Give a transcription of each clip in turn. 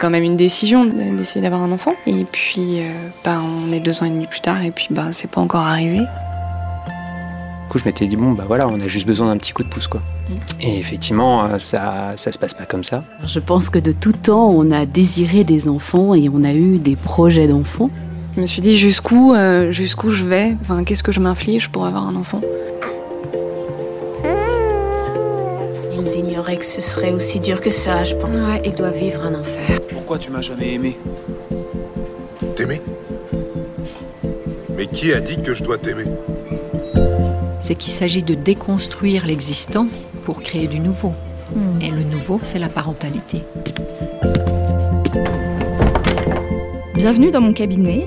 Quand même une décision d'essayer d'avoir un enfant. Et puis, euh, bah, on est deux ans et demi plus tard, et puis bah, c'est pas encore arrivé. Du coup, je m'étais dit, bon, bah voilà, on a juste besoin d'un petit coup de pouce, quoi. Et effectivement, euh, ça, ça se passe pas comme ça. Je pense que de tout temps, on a désiré des enfants et on a eu des projets d'enfants. Je me suis dit jusqu'où euh, jusqu'où je vais, enfin, qu'est-ce que je m'inflige pour avoir un enfant? Ils ignoraient que ce serait aussi dur que ça, je pense. Ouais, ils doivent vivre un enfer. Pourquoi tu m'as jamais aimé T'aimer Mais qui a dit que je dois t'aimer C'est qu'il s'agit de déconstruire l'existant pour créer du nouveau. Hmm. Et le nouveau, c'est la parentalité. Bienvenue dans mon cabinet.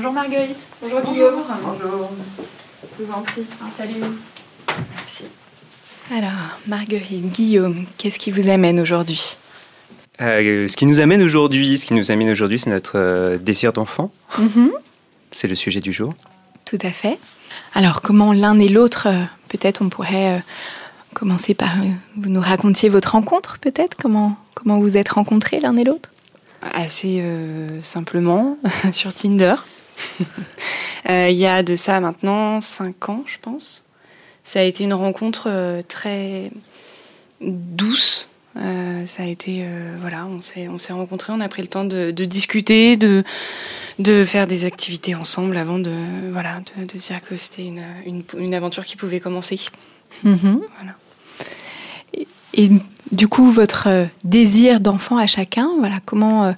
Bonjour Marguerite. Bonjour Guillaume. Bonjour. Je vous en prie, installez-vous. Merci. Alors, Marguerite, Guillaume, qu'est-ce qui vous amène aujourd'hui? Euh, ce qui nous amène aujourd'hui, ce qui nous amène aujourd'hui, c'est notre euh, désir d'enfant. C'est le sujet du jour. Tout à fait. Alors, comment l'un et l'autre, euh, peut-être on pourrait euh, commencer par euh, vous nous racontiez votre rencontre, peut-être? Comment comment vous êtes rencontrés l'un et l'autre? Assez euh, simplement, sur Tinder. Euh, Il y a de ça maintenant cinq ans, je pense. Ça a été une rencontre euh, très douce. Euh, ça a été, euh, voilà, on s'est, on s'est rencontrés, on a pris le temps de, de discuter, de, de faire des activités ensemble avant de, voilà, de, de dire que c'était une, une, une aventure qui pouvait commencer. Voilà. Et, et du coup, votre désir d'enfant à chacun, voilà, comment euh,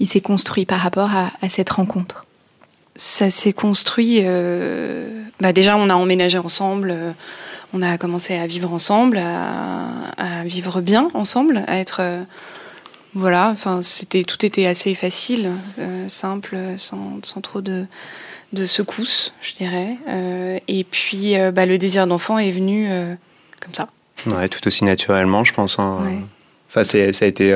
il s'est construit par rapport à, à cette rencontre? Ça s'est construit. euh, bah déjà, on a emménagé ensemble. euh, on a commencé à vivre ensemble, à, à vivre bien ensemble, à être. euh, voilà, enfin, c'était tout était assez facile, simple, sans, sans trop de, de secousses, je dirais. Et puis, bah, le désir d'enfant est venu comme ça. Ouais, tout aussi naturellement, je pense. hein. Ouais. Enfin, ça a été.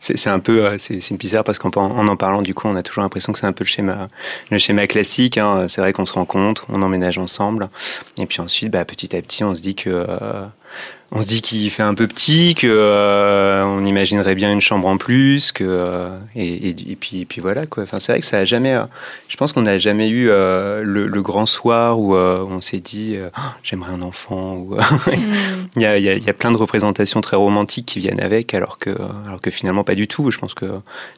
C'est, un peu, euh, c'est, c'est bizarre parce qu'en en en parlant, du coup, on a toujours l'impression que c'est un peu le schéma, le schéma classique. hein. C'est vrai qu'on se rencontre, on emménage ensemble, et puis ensuite, bah, petit à petit, on se dit que, euh, on se dit qu'il fait un peu petit, que euh, on imaginerait bien une chambre en plus, que euh, et, et, et puis, et puis voilà quoi. Enfin, c'est vrai que ça a jamais. euh, je pense qu'on n'a jamais eu le, le grand soir où on s'est dit, Oh, j'aimerais un enfant. Ou, il y, a, il, y a, il y a plein de représentations très romantiques qui viennent avec, alors que, alors que finalement pas du tout. Je pense que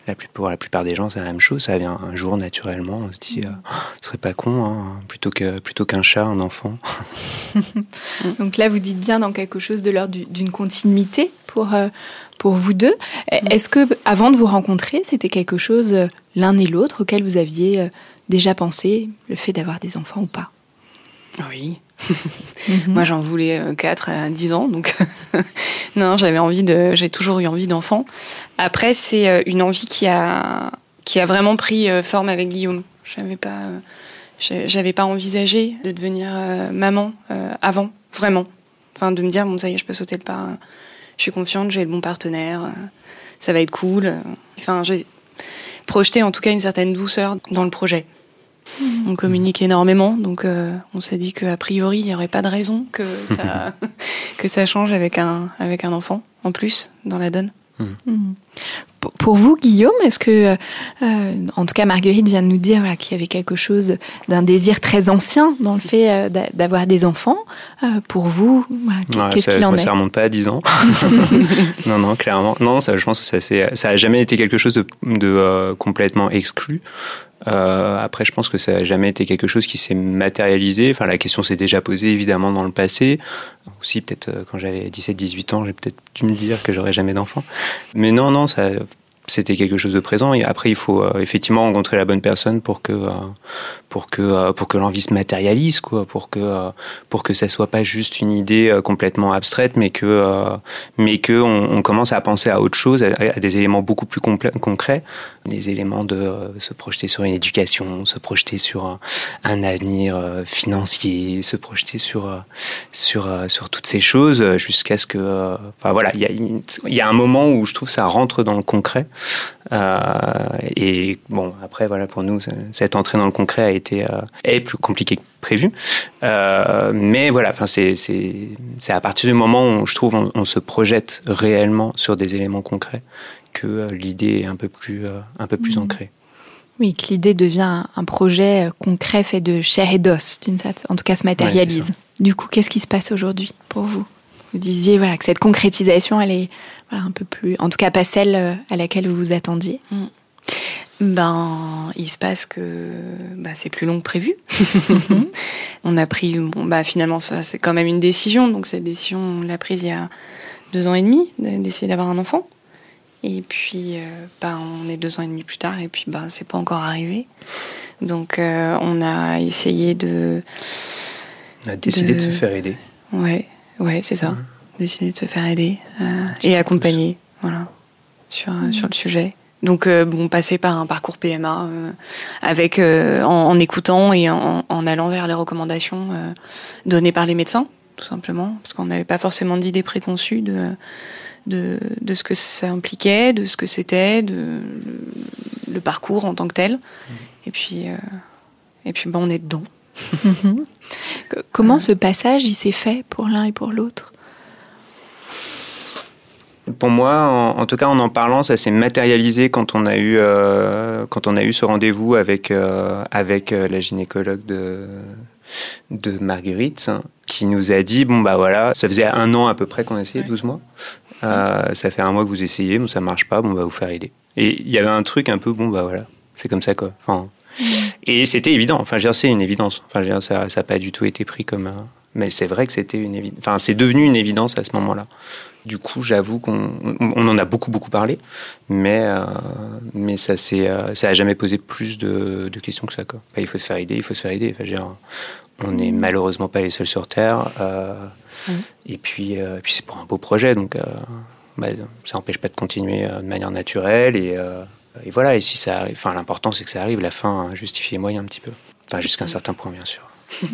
la plus, pour la plupart des gens, c'est la même chose. Ça vient un jour naturellement. On se dit, euh, Oh, ce serait pas con, hein, plutôt que plutôt qu'un chat, un enfant. Donc là, vous dites bien dans quelque chose de l'ordre du- d'une continuité pour, euh, pour vous deux. Est-ce que, avant de vous rencontrer, c'était quelque chose, euh, l'un et l'autre, auquel vous aviez euh, déjà pensé, le fait d'avoir des enfants ou pas? Oui. Moi, j'en voulais euh, 4 à 10 ans, donc non, j'avais envie de, j'ai toujours eu envie d'enfant. Après, c'est une envie qui a, qui a vraiment pris forme avec Guillaume. J'avais pas, j'avais pas envisagé de devenir maman avant, vraiment. Enfin, de me dire bon, ça y est, je peux sauter le pas. Je suis confiante, j'ai le bon partenaire, euh, ça va être cool. Enfin, j'ai projeté en tout cas une certaine douceur dans le projet. On communique énormément, donc euh, on s'est dit qu'a priori, il n'y aurait pas de raison que ça, que ça change avec un, avec un enfant, en plus, dans la donne. Mhm. Pour vous, Guillaume, est-ce que, euh, en tout cas, Marguerite vient de nous dire qu'il y avait quelque chose d'un désir très ancien dans le fait euh, d'avoir des enfants. Euh, pour vous, qu'est-ce qu'il en est Ça remonte pas à 10 ans. non, non, clairement. Non, ça, je pense que ça, ça a jamais été quelque chose de, de complètement exclu. Euh, après, je pense que ça n'a jamais été quelque chose qui s'est matérialisé. Enfin, la question s'est déjà posée évidemment dans le passé. Aussi, peut-être quand j'avais 17-18 ans, j'ai peut-être dû me dire que j'aurais jamais d'enfant. Mais non, non, ça, c'était quelque chose de présent. Et après, il faut euh, effectivement rencontrer la bonne personne pour que euh, pour que euh, pour que l'envie se matérialise, quoi, pour que pour que ça soit pas juste une idée complètement abstraite, mais que mais que on, commence à penser à autre chose, à, des éléments beaucoup plus concrets, les éléments de se projeter sur une éducation, se projeter sur un, un avenir financier, se projeter sur sur sur toutes ces choses jusqu'à ce que enfin voilà, il y a y a un moment où je trouve ça rentre dans le concret. euh, et bon, après, voilà, pour nous, cette entrée dans le concret a été euh, est plus compliquée que prévu. Euh, mais voilà, enfin, c'est à partir du moment où je trouve on, se projette réellement sur des éléments concrets que l'idée est un peu plus un peu plus mmh. ancrée. Oui, que l'idée devient un projet concret fait de chair et d'os, en tout cas se matérialise. du coup, qu'est-ce qui se passe aujourd'hui pour vous? Vous disiez voilà que cette concrétisation, elle est un peu plus, en tout cas pas celle euh, à laquelle vous vous attendiez. Mm. Ben, il se passe que bah, c'est plus long que prévu. on a pris, bon, bah, finalement, c'est quand même une décision. Donc, cette décision, on l'a prise il y a deux ans et demi, d'essayer d'avoir un enfant. Et puis, euh, bah, on est deux ans et demi plus tard, et puis, bah, c'est pas encore arrivé. Donc, euh, on a essayé de. On a décidé de, se faire aider. Ouais, ouais, c'est ça. Mm décider de se faire aider euh, et accompagner, voilà, sur, euh, sur le sujet. Donc, euh, bon, passer par un parcours PMA avec en, écoutant et en, allant vers les recommandations données par les médecins, tout simplement, parce qu'on n'avait pas forcément d'idées préconçues de, de, de ce que ça impliquait, de ce que c'était, de le, parcours en tant que tel. Mmh. Et puis, et puis, bon, on est dedans. Comment ce passage il s'est fait pour l'un et pour l'autre? Pour moi, en, tout cas, en en parlant, ça s'est matérialisé quand on a eu euh, quand on a eu ce rendez-vous avec euh, avec euh, la gynécologue de de Marguerite, qui nous a dit bon bah voilà, ça faisait un an à peu près qu'on essayait, 12 mois. ça fait un mois que vous essayez, bon ça marche pas, bon bah vous faire aider. Et il y avait un truc un peu bon bah voilà, c'est comme ça quoi. Enfin, et c'était évident. Enfin, c'est une évidence. Enfin, ça n'a pas du tout été pris comme un. Mais c'est vrai que c'était une évidence. Enfin, c'est devenu une évidence à ce moment-là. Du coup, j'avoue qu'on on en a beaucoup beaucoup parlé, mais euh, mais ça c'est euh, ça a jamais posé plus de, de questions que ça quoi. il faut se faire aider, il faut se faire aider. Enfin, dire, on n'est malheureusement pas les seuls sur terre. Euh, et puis puis c'est pour un beau projet, donc bah, ça n'empêche pas de continuer de manière naturelle et, et voilà. Et si ça arrive, enfin l'important c'est que ça arrive. La fin justifie les moyens un petit peu. Enfin jusqu'à un certain point bien sûr.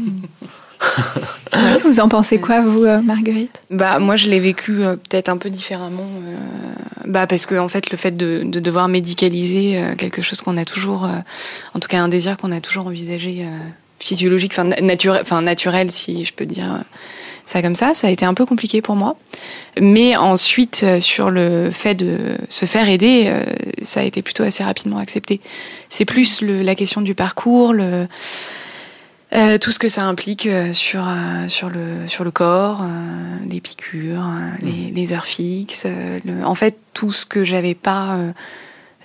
vous en pensez quoi, vous, euh, Marguerite? Bah, moi, je l'ai vécu euh, peut-être un peu différemment. Euh, bah, parce que en fait, le fait de, devoir médicaliser quelque chose qu'on a toujours, en tout cas, un désir qu'on a toujours envisagé physiologique, enfin naturel, enfin naturel, si je peux dire ça comme ça, ça a été un peu compliqué pour moi. Mais ensuite, sur le fait de se faire aider, ça a été plutôt assez rapidement accepté. C'est plus la question du parcours, le euh, tout ce que ça implique euh, sur euh, sur le sur le corps, les piqûres, les, mm. les, heures fixes, le, en fait tout ce que j'avais pas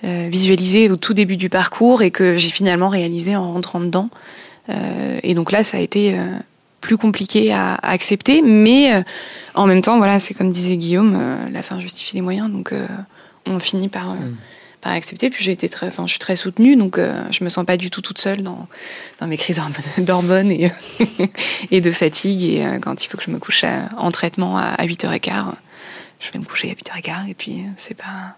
visualisé au tout début du parcours et que j'ai finalement réalisé en rentrant dedans. et donc là, ça a été plus compliqué à, à accepter, mais en même temps, voilà, c'est comme disait Guillaume, la fin justifie les moyens, donc on finit par mm pas accepté. Puis j'ai été très, enfin, je suis très soutenue, donc euh, je me sens pas du tout toute seule dans, dans mes crises d'hormones et, et de fatigue. Et euh, quand il faut que je me couche en traitement à, 8h15, je vais me coucher à 8h15 et puis c'est pas,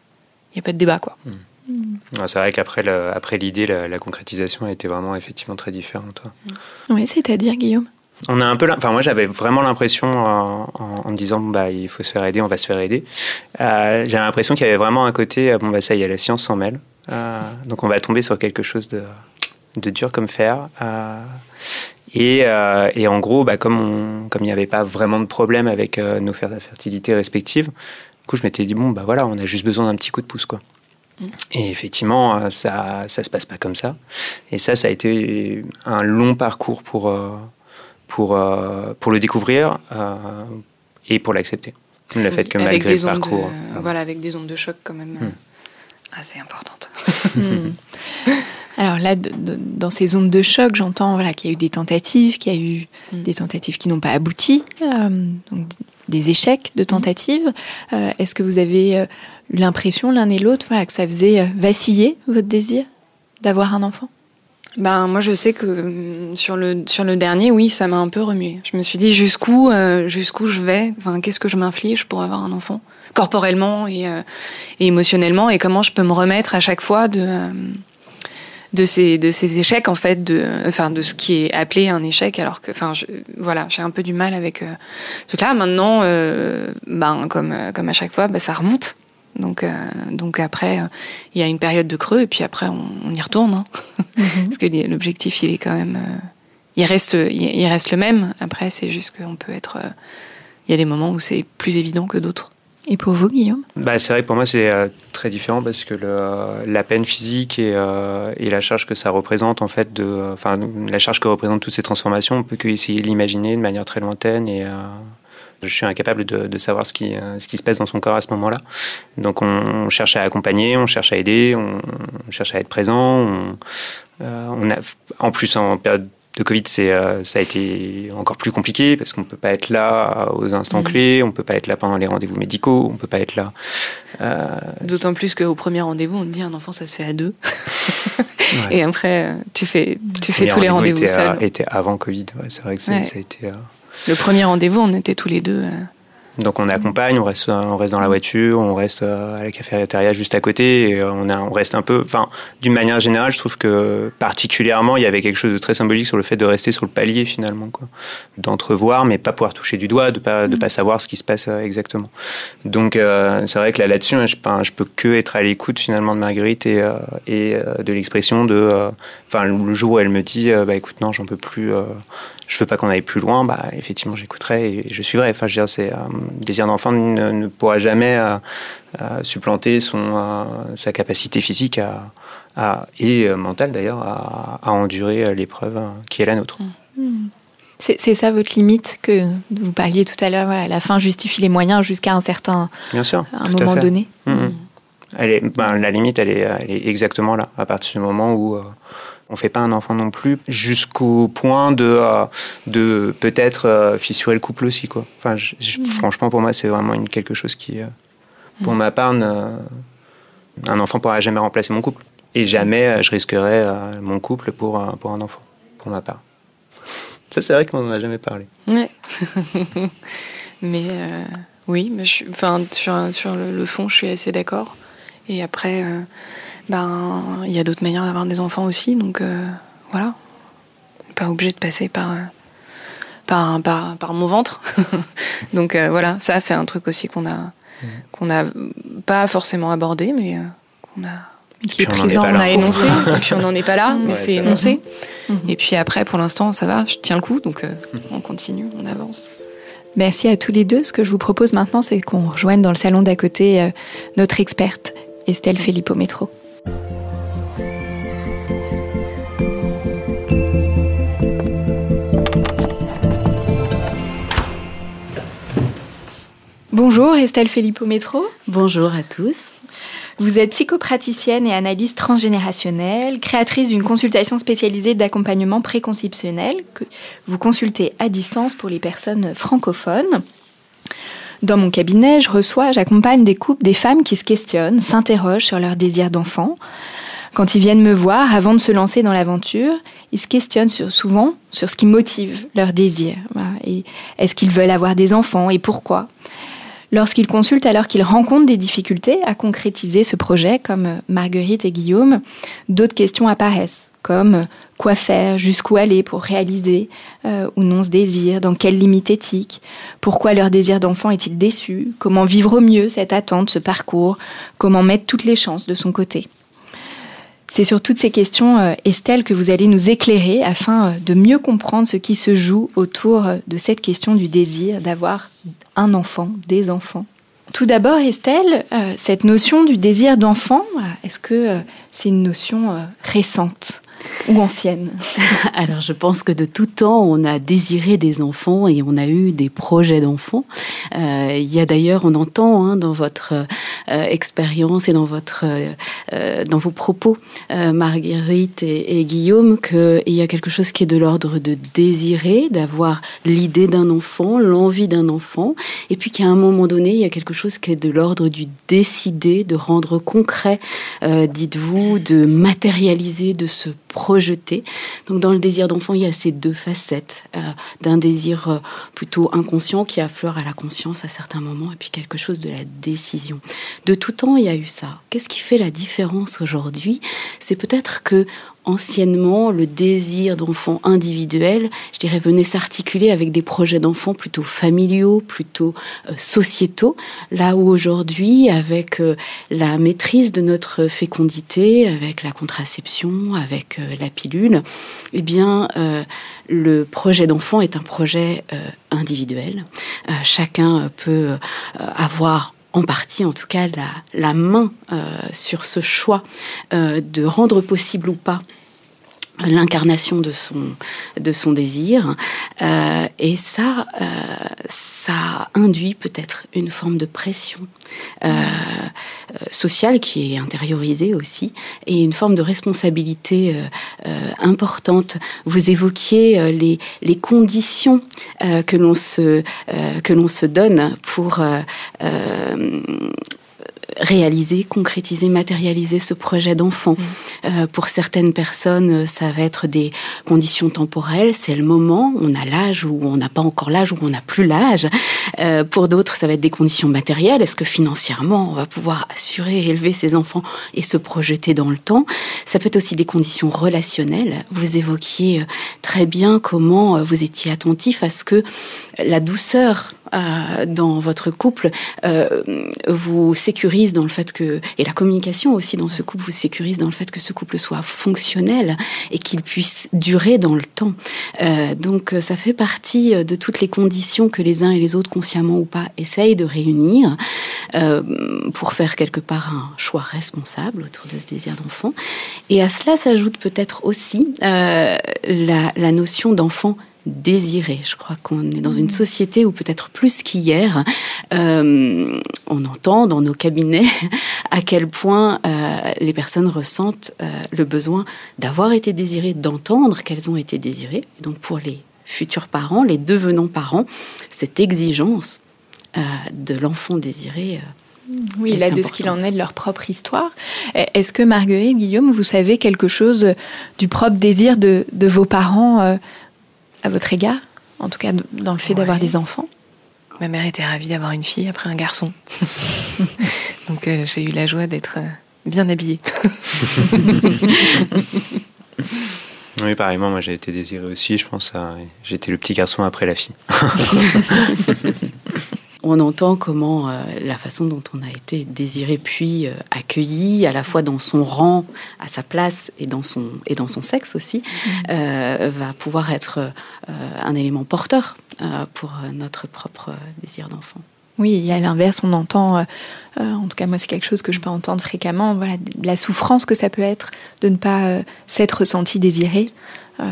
il y a pas de débat quoi. Hmm. C'est vrai qu'après après l'idée, la, concrétisation a été vraiment effectivement très différente. Oui, c'est-à-dire Guillaume? On a un peu, enfin moi j'avais vraiment l'impression en, en, me disant bah il faut se faire aider, on va se faire aider. Euh, j'avais l'impression qu'il y avait vraiment un côté euh, bon bah ça y est, la science s'en mêle, euh, donc on va tomber sur quelque chose de, de dur comme fer. Euh, et, euh, et, en gros, bah, comme on, comme il n'y avait pas vraiment de problème avec nos fers de fertilité respectives, du coup je m'étais dit bon bah voilà, on a juste besoin d'un petit coup de pouce quoi. Et effectivement, ça, ça se passe pas comme ça. Et ça, ça a été un long parcours pour, pour, pour le découvrir et pour l'accepter. Le fait que malgré le parcours. voilà, avec des ondes de choc quand même hmm. assez importantes. Hmm. Alors là, dans ces zones de choc, j'entends voilà, qu'il y a eu des tentatives, qu'il y a eu hmm. des tentatives qui n'ont pas abouti, euh, donc des échecs de tentatives. Euh, est-ce que vous avez euh, l'impression l'un et l'autre voilà, que ça faisait vaciller votre désir d'avoir un enfant? Ben moi je sais que hum, sur le sur le dernier oui ça m'a un peu remué. Je me suis dit jusqu'où jusqu'où je vais? Enfin qu'est-ce que je m'inflige pour avoir un enfant? Corporellement et, et émotionnellement et comment je peux me remettre à chaque fois de de ces de ces échecs en fait de enfin de ce qui est appelé un échec alors que enfin voilà j'ai un peu du mal avec euh, tout là maintenant euh, ben comme euh, comme à chaque fois ben, ça remonte donc donc après il y a une période de creux et puis après on, y retourne hein. mhm. parce que l'objectif il est quand même il reste il reste le même après c'est juste qu'on peut être il y a des moments où c'est plus évident que d'autres et pour vous, Guillaume? Bah, C'est vrai que pour moi, c'est euh, très différent parce que le, la peine physique et, euh, et, la charge que ça représente, en fait, de, enfin, la charge que représentent toutes ces transformations, on peut qu'essayer de l'imaginer de manière très lointaine et euh, je suis incapable de, de, savoir ce qui, ce qui se passe dans son corps à ce moment-là. Donc on, cherche à accompagner, on cherche à aider, on, cherche à être présent. On, on a, en plus, en période de Covid, c'est, euh, ça a été encore plus compliqué parce qu'on ne peut pas être là aux instants mm. clés, on ne peut pas être là pendant les rendez-vous médicaux, on ne peut pas être là. Euh, D'autant plus qu'au premier rendez-vous, on te dit un enfant, ça se fait à deux. Et après, tu fais, tu fais tous les rendez-vous seul. Était avant Covid, c'est vrai que ça a été. Euh, Le premier rendez-vous, on était tous les deux. Donc on accompagne, on reste, on reste dans la voiture, on reste euh, à la cafétéria juste à côté, et euh, on, a, on reste un peu. Enfin, d'une manière générale, je trouve que particulièrement, il y avait quelque chose de très symbolique sur le fait de rester sur le palier finalement, quoi, d'entrevoir, mais pas pouvoir toucher du doigt, de pas, de pas savoir ce qui se passe euh, exactement. Donc c'est vrai que là là-dessus, je, je peux que être à l'écoute finalement de Marguerite et, et de l'expression de, enfin le jour où elle me dit, bah écoute non, j'en peux plus je veux pas qu'on aille plus loin, bah effectivement j'écouterai et je suivrai. Enfin, je veux dire, c'est euh, désir d'enfant ne, pourra jamais euh, euh, supplanter son sa capacité physique à, et mentale d'ailleurs à, endurer l'épreuve qui est la nôtre. Mmh. C'est ça votre limite que vous parliez tout à l'heure. la fin justifie les moyens jusqu'à un certain Bien sûr, un moment donné. Mmh, mmh. Elle est, ben, la limite, elle est, elle est exactement là, à partir du moment où on fait pas un enfant non plus jusqu'au point de euh, de peut-être euh, fissurer le couple aussi quoi. Enfin, mm. franchement pour moi c'est vraiment une, quelque chose qui, euh, pour ma part, un enfant pourra jamais remplacer mon couple et jamais je risquerais mon couple pour pour un enfant pour ma part. Ça c'est vrai qu'on n'en a jamais parlé. Ouais. mais oui, mais je, enfin sur sur le, fond je suis assez d'accord. Et après ben il y a d'autres manières d'avoir des enfants aussi, donc euh, voilà, pas obligé de passer par euh, par, par, par mon ventre. donc euh, voilà, ça c'est un truc aussi qu'on a qu'on a pas forcément abordé, mais qu'on a qui est présent, on, a énoncé, et puis on n'en est pas là, mais c'est énoncé. Mmh. Et puis après, pour l'instant, ça va, je tiens le coup, donc on continue, on avance. Merci à tous les deux. Ce que je vous propose maintenant, c'est qu'on rejoigne dans le salon d'à côté notre experte, Estelle Filippo Métro. Bonjour Estelle Filippo Métro. Bonjour à tous. Vous êtes psychopraticienne et analyste transgénérationnelle, créatrice d'une consultation spécialisée d'accompagnement préconceptionnel que vous consultez à distance pour les personnes francophones. Dans mon cabinet, je reçois, j'accompagne des couples, des femmes qui se questionnent, s'interrogent sur leur désir d'enfant. Quand ils viennent me voir, avant de se lancer dans l'aventure, ils se questionnent souvent sur ce qui motive leur désir. est-ce qu'ils veulent avoir des enfants et pourquoi? Lorsqu'ils consultent alors qu'ils rencontrent des difficultés à concrétiser ce projet, comme Marguerite et Guillaume, d'autres questions apparaissent comme quoi faire, jusqu'où aller pour réaliser euh, ou non ce désir, dans quelles limites éthiques, pourquoi leur désir d'enfant est-il déçu, comment vivre au mieux cette attente, ce parcours, comment mettre toutes les chances de son côté. C'est sur toutes ces questions, euh, Estelle, que vous allez nous éclairer afin euh, de mieux comprendre ce qui se joue autour de cette question du désir d'avoir un enfant, des enfants. Tout d'abord, Estelle, cette notion du désir d'enfant, est-ce que c'est une notion récente? Ou ancienne Alors je pense que de tout temps, on a désiré des enfants et on a eu des projets d'enfants. Euh, il y a d'ailleurs, on entend hein, dans votre euh, expérience et dans votre euh, dans vos propos, Marguerite et, et Guillaume, qu'il y a quelque chose qui est de l'ordre de désirer, d'avoir l'idée d'un enfant, l'envie d'un enfant, et puis qu'à un moment donné, il y a quelque chose qui est de l'ordre du décider, de rendre concret, dites-vous, de matérialiser, de se projeter. Donc dans le désir d'enfant, il y a ces deux facettes euh, d'un désir euh, plutôt inconscient qui affleure à la conscience à certains moments et puis quelque chose de la décision. De tout temps, il y a eu ça. Qu'est-ce qui fait la différence aujourd'hui? C'est peut-être que anciennement, le désir d'enfant individuel, je dirais, venait s'articuler avec des projets d'enfants plutôt familiaux, plutôt euh, sociétaux, là où aujourd'hui, avec euh, la maîtrise de notre fécondité, avec la contraception, avec euh, la pilule, eh bien, le projet d'enfant est un projet individuel. chacun peut avoir en partie en tout cas la, main euh, sur ce choix euh, de rendre possible ou pas l'incarnation de son de son désir. Euh, et ça euh, ça induit peut-être une forme de pression euh, sociale qui est intériorisée aussi et une forme de responsabilité importante. Vous évoquiez les les conditions que l'on se que l'on se donne pour réaliser, concrétiser, matérialiser ce projet d'enfant. Mmh. Euh, pour certaines personnes, euh, ça va être des conditions temporelles, c'est le moment, on a l'âge ou on n'a pas encore l'âge ou on n'a plus l'âge. Euh, pour d'autres, ça va être des conditions matérielles. Est-ce que financièrement, on va pouvoir assurer élever ses enfants et se projeter dans le temps? Ça peut être aussi des conditions relationnelles. Vous évoquiez très bien comment vous étiez attentif à ce que la douceur euh, dans votre couple euh, vous sécurise dans le fait que et la communication aussi dans ce couple vous sécurise dans le fait que ce couple soit fonctionnel et qu'il puisse durer dans le temps. Euh, donc ça fait partie de toutes les conditions que les uns et les autres consciemment ou pas essayent de réunir pour faire quelque part un choix responsable autour de ce désir d'enfant. Et à cela s'ajoute peut-être aussi la, la notion d'enfant désiré. Je crois qu'on est dans une mm. société où peut-être plus qu'hier, euh, on entend dans nos cabinets à quel point euh, les personnes ressentent euh, le besoin d'avoir été désirées, d'entendre qu'elles ont été désirées. donc pour les futurs parents, les devenants parents, cette exigence de l'enfant désiré. oui, là, de ce qu'il en est de leur propre histoire. Est-ce que Marguerite, Guillaume, vous savez quelque chose du propre désir de, de vos parents à votre égard, en tout cas dans le fait d'avoir des enfants Ma mère était ravie d'avoir une fille après un garçon. Donc euh, j'ai eu la joie d'être euh, bien habillée. oui, pareillement, moi j'ai été désirée aussi, je pense. J'étais le petit garçon après la fille on entend comment euh, la façon dont on a été désiré puis euh, accueilli, à la fois dans son rang, à sa place et dans son, et dans son sexe aussi, mm. euh, va pouvoir être un élément porteur pour notre propre désir d'enfant. Oui, et à l'inverse, on entend, en tout cas moi c'est quelque chose que je peux entendre fréquemment, voilà, la souffrance que ça peut être de ne pas s'être ressenti désiré,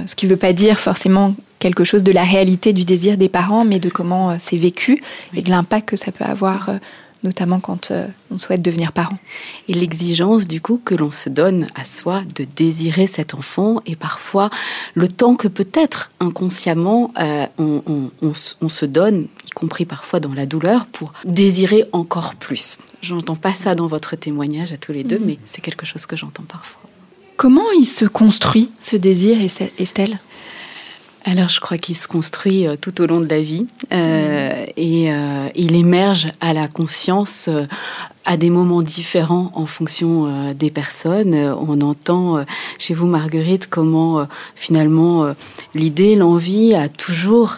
ce qui ne veut pas dire forcément quelque chose de la réalité du désir des parents, mais de comment euh, c'est vécu et de l'impact que ça peut avoir euh, notamment quand euh, on souhaite devenir parent. Et l'exigence du coup que l'on se donne à soi de désirer cet enfant et parfois le temps que peut-être inconsciemment on, se donne, y compris parfois dans la douleur, pour désirer encore plus. J'entends pas ça dans votre témoignage à tous les deux, mm. mais c'est quelque chose que j'entends parfois. Comment il se construit ce désir, Estelle alors je crois qu'il se construit euh, tout au long de la vie euh, et euh, il émerge à la conscience à des moments différents en fonction des personnes. On entend chez vous, Marguerite, comment finalement l'idée, l'envie a toujours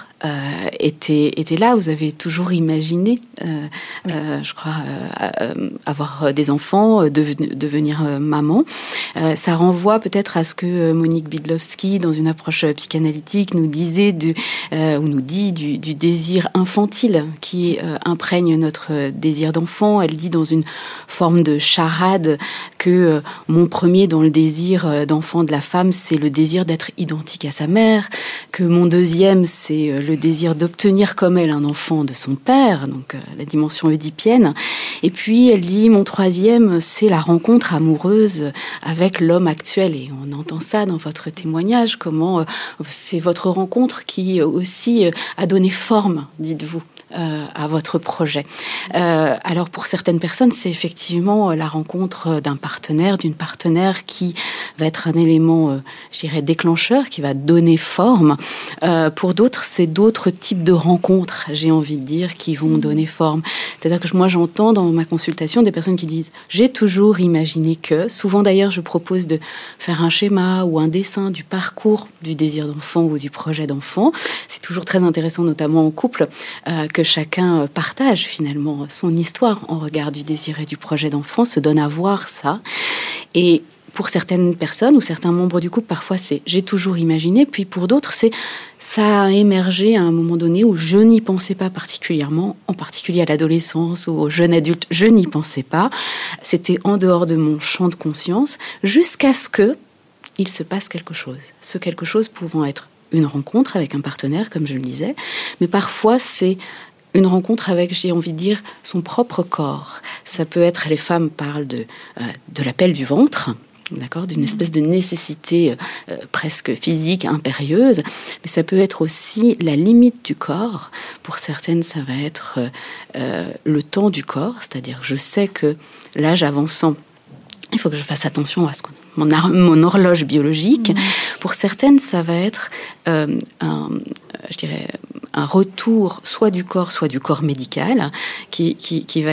était, était là. Vous avez toujours imaginé, je crois, avoir des enfants, devenir maman. ça renvoie peut-être à ce que Monique Bidlowski, dans une approche psychanalytique, nous disait du, ou nous dit du, du désir infantile qui imprègne notre désir d'enfant. Elle dit dans une forme de charade que mon premier dans le désir d'enfant de la femme, c'est le désir d'être identique à sa mère, que mon deuxième, c'est euh, le désir d'obtenir comme elle un enfant de son père, donc euh, la dimension oedipienne. Et puis elle dit, mon troisième, c'est la rencontre amoureuse avec l'homme actuel. Et on entend ça dans votre témoignage, comment euh, c'est votre rencontre qui aussi a donné forme, dites-vous, euh, à votre projet. Euh, alors pour certaines personnes, c'est effectivement la rencontre d'un partenaire, d'une partenaire qui va être un élément, euh, je dirais, déclencheur, qui va donner forme. pour d'autres, c'est d'autres types de rencontres, j'ai envie de dire, qui vont donner forme. C'est-à-dire que moi, j'entends dans ma consultation des personnes qui disent j'ai toujours imaginé que. Souvent d'ailleurs, je propose de faire un schéma ou un dessin du parcours du désir d'enfant ou du projet d'enfant. C'est toujours très intéressant, notamment en couple, que chacun euh, partage finalement son histoire en regard du désir et du projet d'enfant, se donne à voir ça. Et pour certaines personnes ou certains membres du couple, parfois c'est j'ai toujours imaginé, puis pour d'autres c'est ça a émergé à un moment donné où je n'y pensais pas particulièrement, en particulier à l'adolescence ou au jeune adulte, je n'y pensais pas. C'était en dehors de mon champ de conscience, jusqu'à ce que il se passe quelque chose. Ce quelque chose pouvant être une rencontre avec un partenaire, comme je le disais, mais parfois c'est une rencontre avec, j'ai envie de dire, son propre corps. Ça peut être, les femmes parlent de, euh, de l'appel du ventre, d'accord, d'une espèce de nécessité euh, euh, presque physique, impérieuse, mais ça peut être aussi la limite du corps. Pour certaines, ça va être le temps du corps, c'est-à-dire je sais que l'âge avançant, il faut que je fasse attention à ce qu'on mon, mon, horloge biologique. Mmh. Pour certaines, ça va être un, je dirais, un retour soit du corps, soit du corps médical, qui, qui, va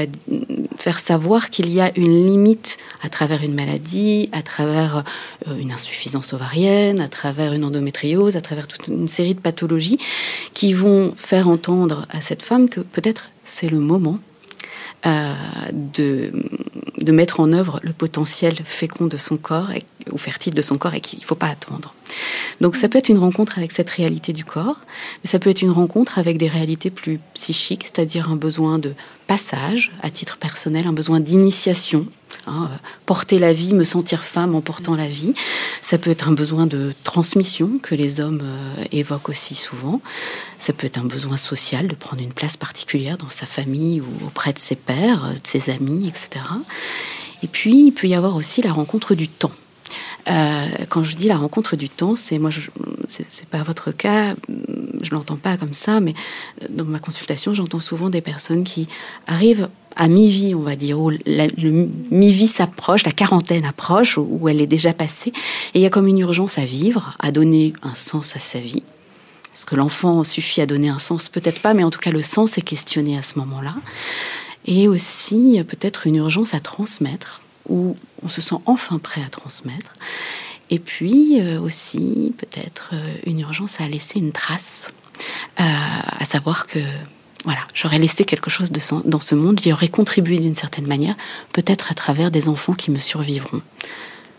faire savoir qu'il y a une limite à travers une maladie, à travers euh, une insuffisance ovarienne, à travers une endométriose, à travers toute une série de pathologies qui vont faire entendre à cette femme que peut-être c'est le moment euh, de, de mettre en œuvre le potentiel fécond de son corps ou fertile de son corps et qu'il ne faut pas attendre. Donc ça peut être une rencontre avec cette réalité du corps, mais ça peut être une rencontre avec des réalités plus psychiques, c'est-à-dire un besoin de passage à titre personnel, un besoin d'initiation, hein, porter la vie, me sentir femme en portant la vie. Ça peut être un besoin de transmission que les hommes euh, évoquent aussi souvent. Ça peut être un besoin social de prendre une place particulière dans sa famille ou auprès de ses pères, de ses amis, etc. Et puis, il peut y avoir aussi la rencontre du temps. Euh, quand je dis la rencontre du temps, c'est moi, c'est pas votre cas, je l'entends pas comme ça, mais dans ma consultation, j'entends souvent des personnes qui arrivent à mi-vie, on va dire, où le mi-vie s'approche, la quarantaine approche, où, elle est déjà passée, et il y a comme une urgence à vivre, à donner un sens à sa vie. Est-ce que l'enfant suffit à donner un sens? Peut-être pas, mais en tout cas, le sens est questionné à ce moment-là. Et aussi, peut-être une urgence à transmettre où on se sent enfin prêt à transmettre. Et puis euh, aussi peut-être euh, une urgence à laisser une trace, euh, à savoir que voilà, j'aurais laissé quelque chose dans ce monde, j'y aurais contribué d'une certaine manière, peut-être à travers des enfants qui me survivront.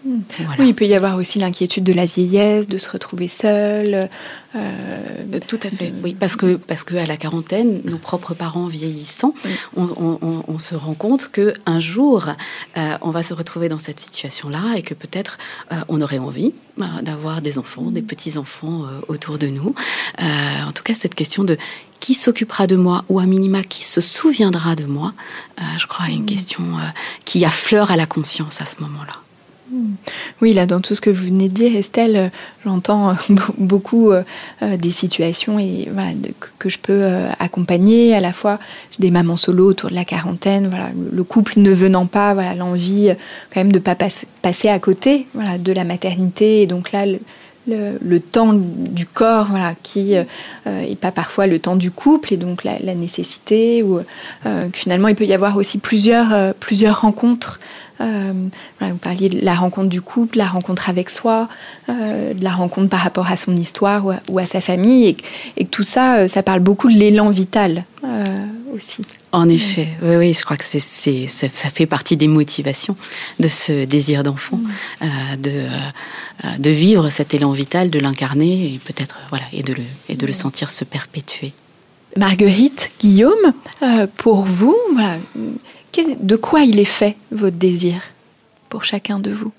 Oui, il peut y avoir aussi l'inquiétude de la vieillesse, de se retrouver seul. Euh, Tout à fait, oui, parce que parce que à la quarantaine, nos propres parents vieillissant, on, se rend compte que un jour, euh, on va se retrouver dans cette situation-là et que peut-être euh, on aurait envie d'avoir des enfants, des petits enfants autour de nous. en tout cas, cette question de qui s'occupera de moi ou à minima qui se souviendra de moi, je crois, est une mm. question qui affleure à la conscience à ce moment-là. Oui, là, dans tout ce que vous venez de dire, Estelle, euh, j'entends euh, beaucoup euh, des situations et, que je peux accompagner, à la fois des mamans solo autour de la quarantaine, voilà, le couple ne venant pas, voilà, l'envie quand même de ne pas passer à côté voilà, de la maternité. Et donc là, le, temps du corps, voilà, qui n'est pas parfois le temps du couple et donc la, nécessité, ou finalement il peut y avoir aussi plusieurs, plusieurs rencontres. Vous parliez de la rencontre du couple, la rencontre avec soi, de la rencontre par rapport à son histoire ou à, sa famille, et, et, que tout ça, ça parle beaucoup de l'élan vital aussi. En effet, oui, oui, je crois que c'est, ça fait partie des motivations de ce désir d'enfant, mm. euh, de, euh, de vivre cet élan vital, de l'incarner et peut-être voilà et de le et de le sentir se perpétuer. Marguerite, Guillaume, euh, pour vous, de quoi il est fait votre désir pour chacun de vous?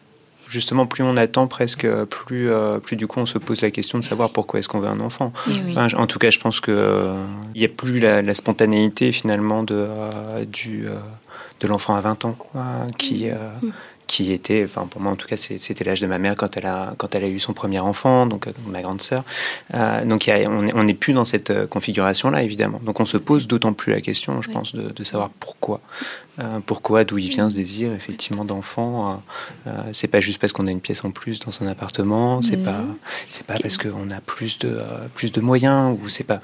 Justement, plus on attend presque, plus, euh, plus du coup on se pose la question de savoir pourquoi est-ce qu'on veut un enfant. Eh en tout cas, je pense qu'il n'y a plus la, spontanéité finalement de, euh, du, euh, de l'enfant à 20 ans qui, mm qui était, enfin pour moi en tout cas, c'était l'âge de ma mère quand elle a quand elle a eu son premier enfant, donc euh, ma grande sœur. Euh, donc on n'est plus dans cette euh, configuration là évidemment. Donc on se pose d'autant plus la question, je pense, de, de, savoir pourquoi, euh, pourquoi, d'où il vient ce désir effectivement d'enfant. C'est pas juste parce qu'on a une pièce en plus dans son appartement, c'est pas c'est pas parce qu'on a plus de plus de moyens ou c'est pas.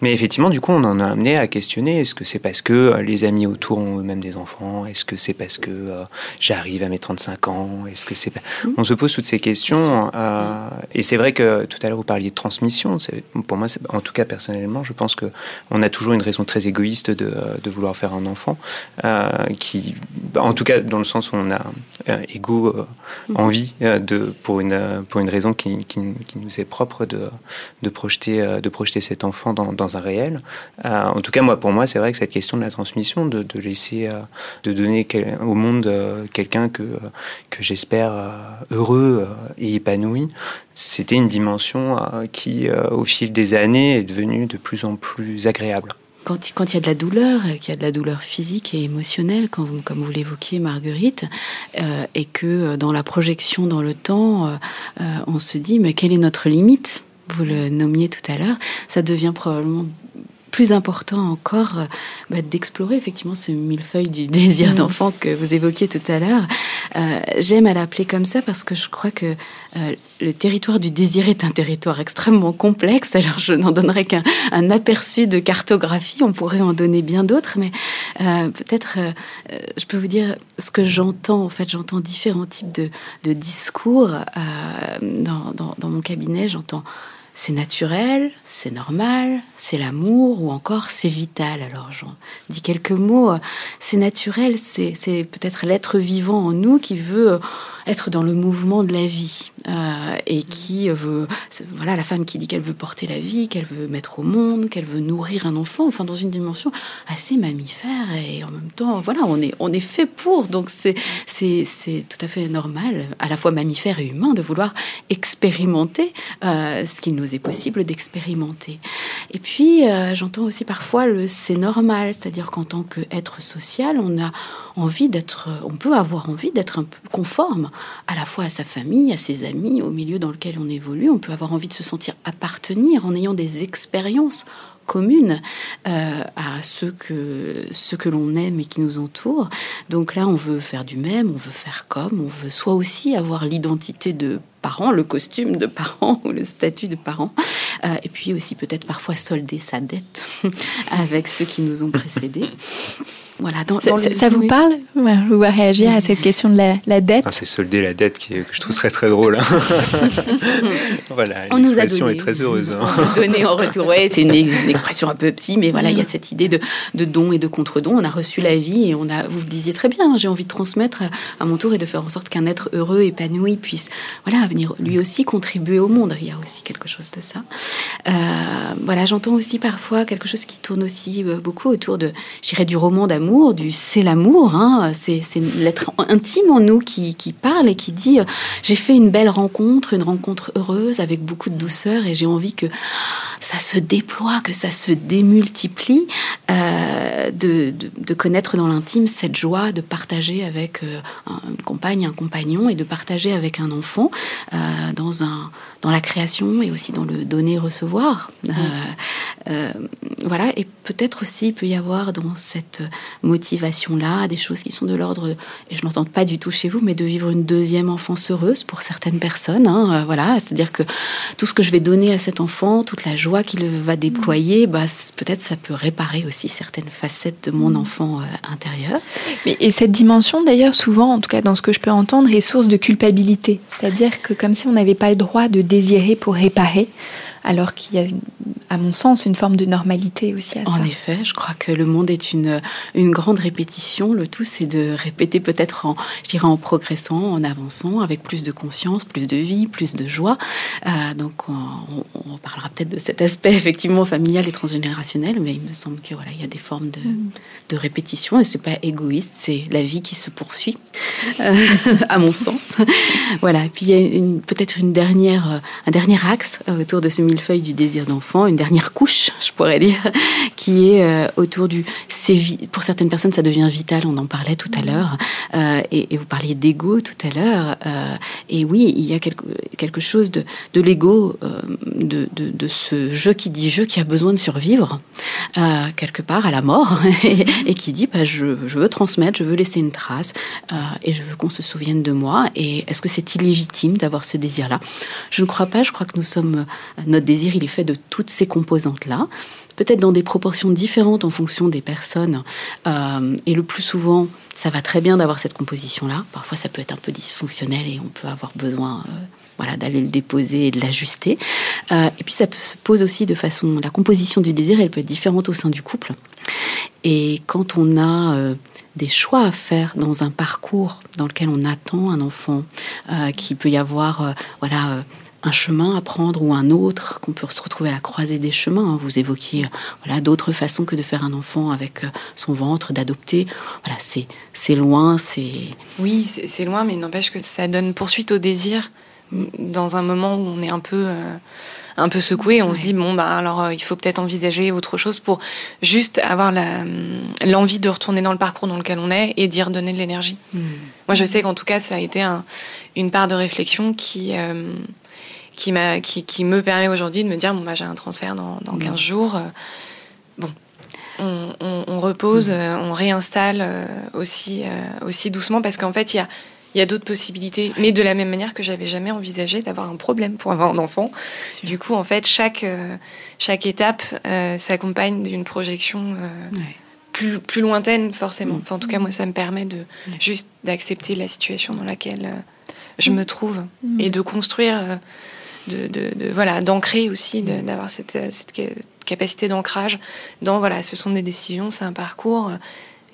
Mais effectivement, du coup, on en a amené à questionner. Est-ce que c'est parce que les amis autour ont eux-mêmes des enfants Est-ce que c'est parce que j'arrive à mettre 35 ans Est-ce que c'est mmh. On se pose toutes ces questions euh, et c'est vrai que tout à l'heure vous parliez de transmission. Pour moi, en tout cas personnellement, je pense que on a toujours une raison très égoïste de, de vouloir faire un enfant, euh, qui, en tout cas dans le sens où on a euh, ego, mmh. envie de pour une pour une raison qui, qui, qui, nous est propre de de projeter de projeter cet enfant dans, dans un réel. en tout cas, moi pour moi, c'est vrai que cette question de la transmission, de, de laisser de donner au monde quelqu'un que que j'espère euh, heureux euh, et épanoui, c'était une dimension euh, qui, au fil des années, est devenue de plus en plus agréable. Quand, il y a de la douleur, qu'il y a de la douleur physique et émotionnelle, comme vous l'évoquiez Marguerite, et que dans la projection dans le temps, on se dit mais quelle est notre limite? Vous le nommiez tout à l'heure, ça devient probablement plus important encore euh, bah, d'explorer effectivement ce millefeuille du désir mm. d'enfant que vous évoquiez tout à l'heure. Euh, J'aime à l'appeler comme ça parce que je crois que euh, le territoire du désir est un territoire extrêmement complexe. Alors je n'en donnerai qu'un aperçu de cartographie. On pourrait en donner bien d'autres, mais euh, peut-être je peux vous dire ce que j'entends. En fait, j'entends différents types de, de discours dans, dans, dans mon cabinet. J'entends c'est naturel, c'est normal, c'est l'amour ou encore c'est vital. Alors j'en dis quelques mots. C'est naturel, c'est peut-être l'être vivant en nous qui veut être dans le mouvement de la vie euh, et qui veut, voilà, la femme qui dit qu'elle veut porter la vie, qu'elle veut mettre au monde, qu'elle veut nourrir un enfant, enfin dans une dimension assez mammifère et en même temps, voilà, on est, on est fait pour, donc c'est, c'est, c'est tout à fait normal, à la fois mammifère et humain, de vouloir expérimenter euh, ce qu'il nous est possible d'expérimenter. Et puis, euh, j'entends aussi parfois le c'est normal, c'est-à-dire qu'en tant qu'être social, on a envie d'être, on peut avoir envie d'être un peu conforme à la fois à sa famille, à ses amis, au milieu dans lequel on évolue. On peut avoir envie de se sentir appartenir en ayant des expériences communes euh, à ceux que, ceux que l'on aime et qui nous entourent. Donc là, on veut faire du même, on veut faire comme, on veut soit aussi avoir l'identité de parent, le costume de parent ou le statut de parent, euh, et puis aussi peut-être parfois solder sa dette avec ceux qui nous ont précédés. Voilà, dans, ça, vous parle Je vais réagir à cette question de la, dette. Ah, c'est solder la dette qui, que je trouve très très drôle. Hein. voilà, l'expression est très heureuse. Hein. On donné en retour. Ouais, c'est une, expression un peu psy, mais voilà, il y a cette idée de, de don et de contre-don. On a reçu la vie et on a, vous le disiez très bien, j'ai envie de transmettre à mon tour et de faire en sorte qu'un être heureux, épanoui puisse voilà, lui aussi contribuer au monde. Il y a aussi quelque chose de ça. Euh, voilà, j'entends aussi parfois quelque chose qui tourne aussi euh, beaucoup autour de, je du roman d'amour du c'est l'amour, hein, c'est l'être intime en nous qui, parle et qui dit euh, j'ai fait une belle rencontre, une rencontre heureuse avec beaucoup de douceur et j'ai envie que ça se déploie, que ça se démultiplie, euh, de, connaître dans l'intime cette joie de partager avec euh, une compagne, un compagnon et de partager avec un enfant dans, un, dans la création et aussi dans le donner-recevoir. voilà, et peut-être aussi il peut y avoir dans cette motivation-là des choses qui sont de l'ordre, et je n'entends pas du tout chez vous, mais de vivre une deuxième enfance heureuse pour certaines personnes. Hein, euh, voilà, c'est-à-dire que tout ce que je vais donner à cet enfant, toute la joie qu'il va déployer, bah, peut-être ça peut réparer aussi certaines facettes de mon enfant euh, intérieur. Mais, et cette dimension, d'ailleurs, souvent, en tout cas dans ce que je peux entendre, est source de culpabilité. C'est-à-dire que comme si on n'avait pas le droit de désirer pour réparer alors qu'il y a, à mon sens, une forme de normalité aussi à ça. En effet, je crois que le monde est une, une grande répétition. Le tout, c'est de répéter peut-être en, je dirais, en progressant, en avançant, avec plus de conscience, plus de vie, plus de joie. Euh, donc, on, on, parlera peut-être de cet aspect effectivement familial et transgénérationnel, mais il me semble que voilà, il y a des formes de, mm. de répétition et c'est pas égoïste, c'est la vie qui se poursuit, euh, à mon sens. voilà. Et puis il y a peut-être une dernière, un dernier axe autour de ce feuille du désir d'enfant, une dernière couche, je pourrais dire, qui est euh, autour du. Pour certaines personnes, ça devient vital. On en parlait tout à l'heure, euh, et, vous parliez d'ego tout à l'heure. Euh, et oui, il y a quelque, quelque chose de, de l'ego, de, de, de, ce jeu qui dit jeu, qui a besoin de survivre quelque part à la mort, et, qui dit bah, je, je, veux transmettre, je veux laisser une trace, et je veux qu'on se souvienne de moi. Et est-ce que c'est illégitime d'avoir ce désir-là? Je ne crois pas. Je crois que nous sommes notre désir, il est fait de toutes ces composantes-là, peut-être dans des proportions différentes en fonction des personnes. Euh, et le plus souvent, ça va très bien d'avoir cette composition-là. Parfois, ça peut être un peu dysfonctionnel et on peut avoir besoin. Euh, voilà, d'aller le déposer et de l'ajuster. Euh, et puis ça se pose aussi de façon, la composition du désir, elle peut être différente au sein du couple. Et quand on a des choix à faire dans un parcours dans lequel on attend un enfant, qui peut y avoir, voilà, un chemin à prendre ou un autre, qu'on peut se retrouver à la croisée des chemins. Vous évoquiez voilà d'autres façons que de faire un enfant avec euh, son ventre, d'adopter. Voilà, c'est loin, c'est. Oui, c'est loin, mais n'empêche que ça donne poursuite au désir dans un moment où on est un peu euh, un peu secoué, on se dit bon bah alors euh, il faut peut-être envisager autre chose pour juste avoir l'envie de retourner dans le parcours dans lequel on est et d'y redonner de l'énergie. Hmm. Moi je sais qu'en tout cas ça a été un, une part de réflexion qui qui, m'a, qui, qui me permet aujourd'hui de me dire bon, bah, j'ai un transfert dans, dans 15 mm. jours. Euh, bon, on, on, repose, mm. euh, on réinstalle euh, aussi, aussi doucement parce qu'en fait, il y a, y a d'autres possibilités, mais de la même manière que j'avais jamais envisagé d'avoir un problème pour avoir un enfant. Du coup, en fait, chaque, chaque étape s'accompagne d'une projection plus, plus lointaine, forcément. Mm. Enfin, en tout cas, moi, ça me permet de juste d'accepter la situation dans laquelle je me trouve et de construire de, de, voilà d'ancrer aussi, d'avoir cette, cette capacité d'ancrage dans voilà, ce sont des décisions, c'est un parcours,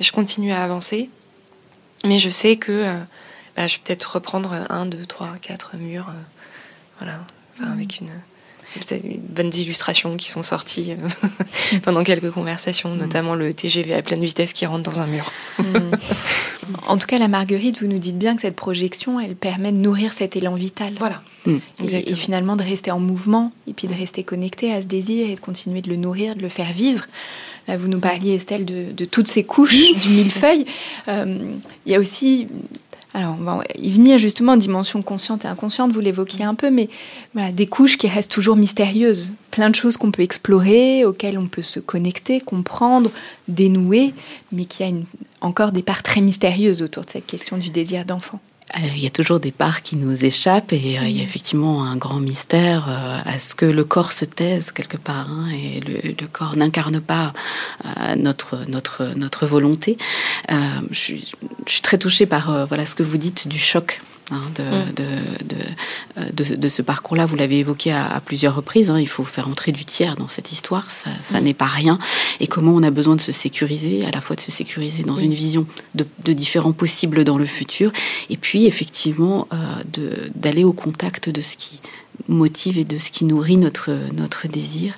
et je continue à avancer, mais je sais que euh, bah, je vais peut-être reprendre un, deux, trois, quatre murs, euh, voilà, enfin, avec une bonnes illustrations qui sont sorties euh, pendant quelques conversations, mm. notamment le TGV à pleine vitesse qui rentre dans un mur. Mm. en tout cas, la Marguerite, vous nous dites bien que cette projection, elle permet de nourrir cet élan vital. Voilà. Mm. Et, finalement de rester en mouvement et puis de rester connecté à ce désir et de continuer de le nourrir, de le faire vivre. Là, vous nous parliez, Estelle, de, toutes ces couches du millefeuille. Euh, il y a aussi alors, on va y venir justement en dimension consciente et inconsciente, vous l'évoquiez un peu, mais des couches qui restent toujours mystérieuses. Plein de choses qu'on peut explorer, auxquelles on peut se connecter, comprendre, dénouer, mais qui a encore des parts très mystérieuses autour de cette question du désir d'enfant. Euh, il y a toujours des parts qui nous échappent et euh, il y a mm. effectivement un grand mystère euh, à ce que le corps se taise quelque part hein, et le, corps n'incarne pas notre notre notre volonté. je, suis, je, suis, très touchée par voilà ce que vous dites du choc Hein, mm. de, de, de, ce parcours-là. Vous l'avez évoqué à, plusieurs reprises. Hein. il faut faire entrer du tiers dans cette histoire. Ça, ça mm. n'est pas rien. Et comment on a besoin de se sécuriser, à la fois de se sécuriser dans une vision de, différents possibles dans le futur, et puis effectivement euh, d'aller au contact de ce qui motive et de ce qui nourrit notre, notre désir.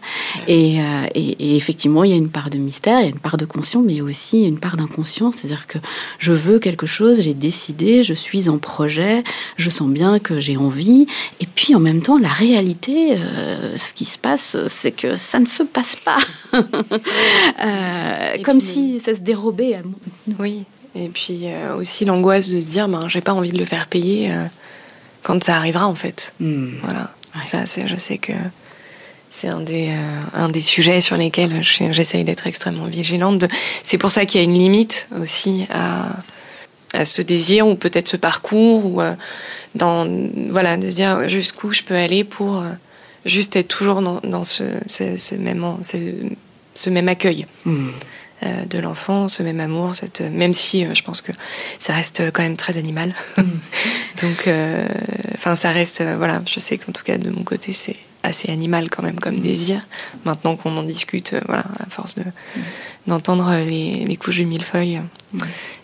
Et, euh, et, et, effectivement, il y a une part de mystère, il y a une part de conscience, mais il y a aussi une part d'inconscient. C'est-à-dire que je veux quelque chose, j'ai décidé, je suis en projet, je sens bien que j'ai envie. Et puis en même temps, la réalité, euh, ce qui se passe, c'est que ça ne se passe pas. euh, comme si ça se dérobait à Oui. Et puis aussi l'angoisse de se dire, ben, j'ai pas envie de le faire payer quand ça arrivera en fait. Hmm. Voilà. Ça, je sais que c'est un des, euh, un des sujets sur lesquels j'essaye d'être extrêmement vigilante. C'est pour ça qu'il y a une limite aussi à, à ce désir ou peut-être ce parcours ou euh, dans voilà de se dire jusqu'où je peux aller pour euh, juste être toujours dans, dans ce, ce, même ce, même accueil hmm. De l'enfant, ce même amour, cette, même si je pense que ça reste quand même très animal. Hmm. Donc, enfin, ça reste voilà. Je sais qu'en tout cas de mon côté, c'est assez animal quand même comme mm. désir. Maintenant qu'on en discute, euh, voilà, à force de, d'entendre les, les, couches du millefeuille, mm.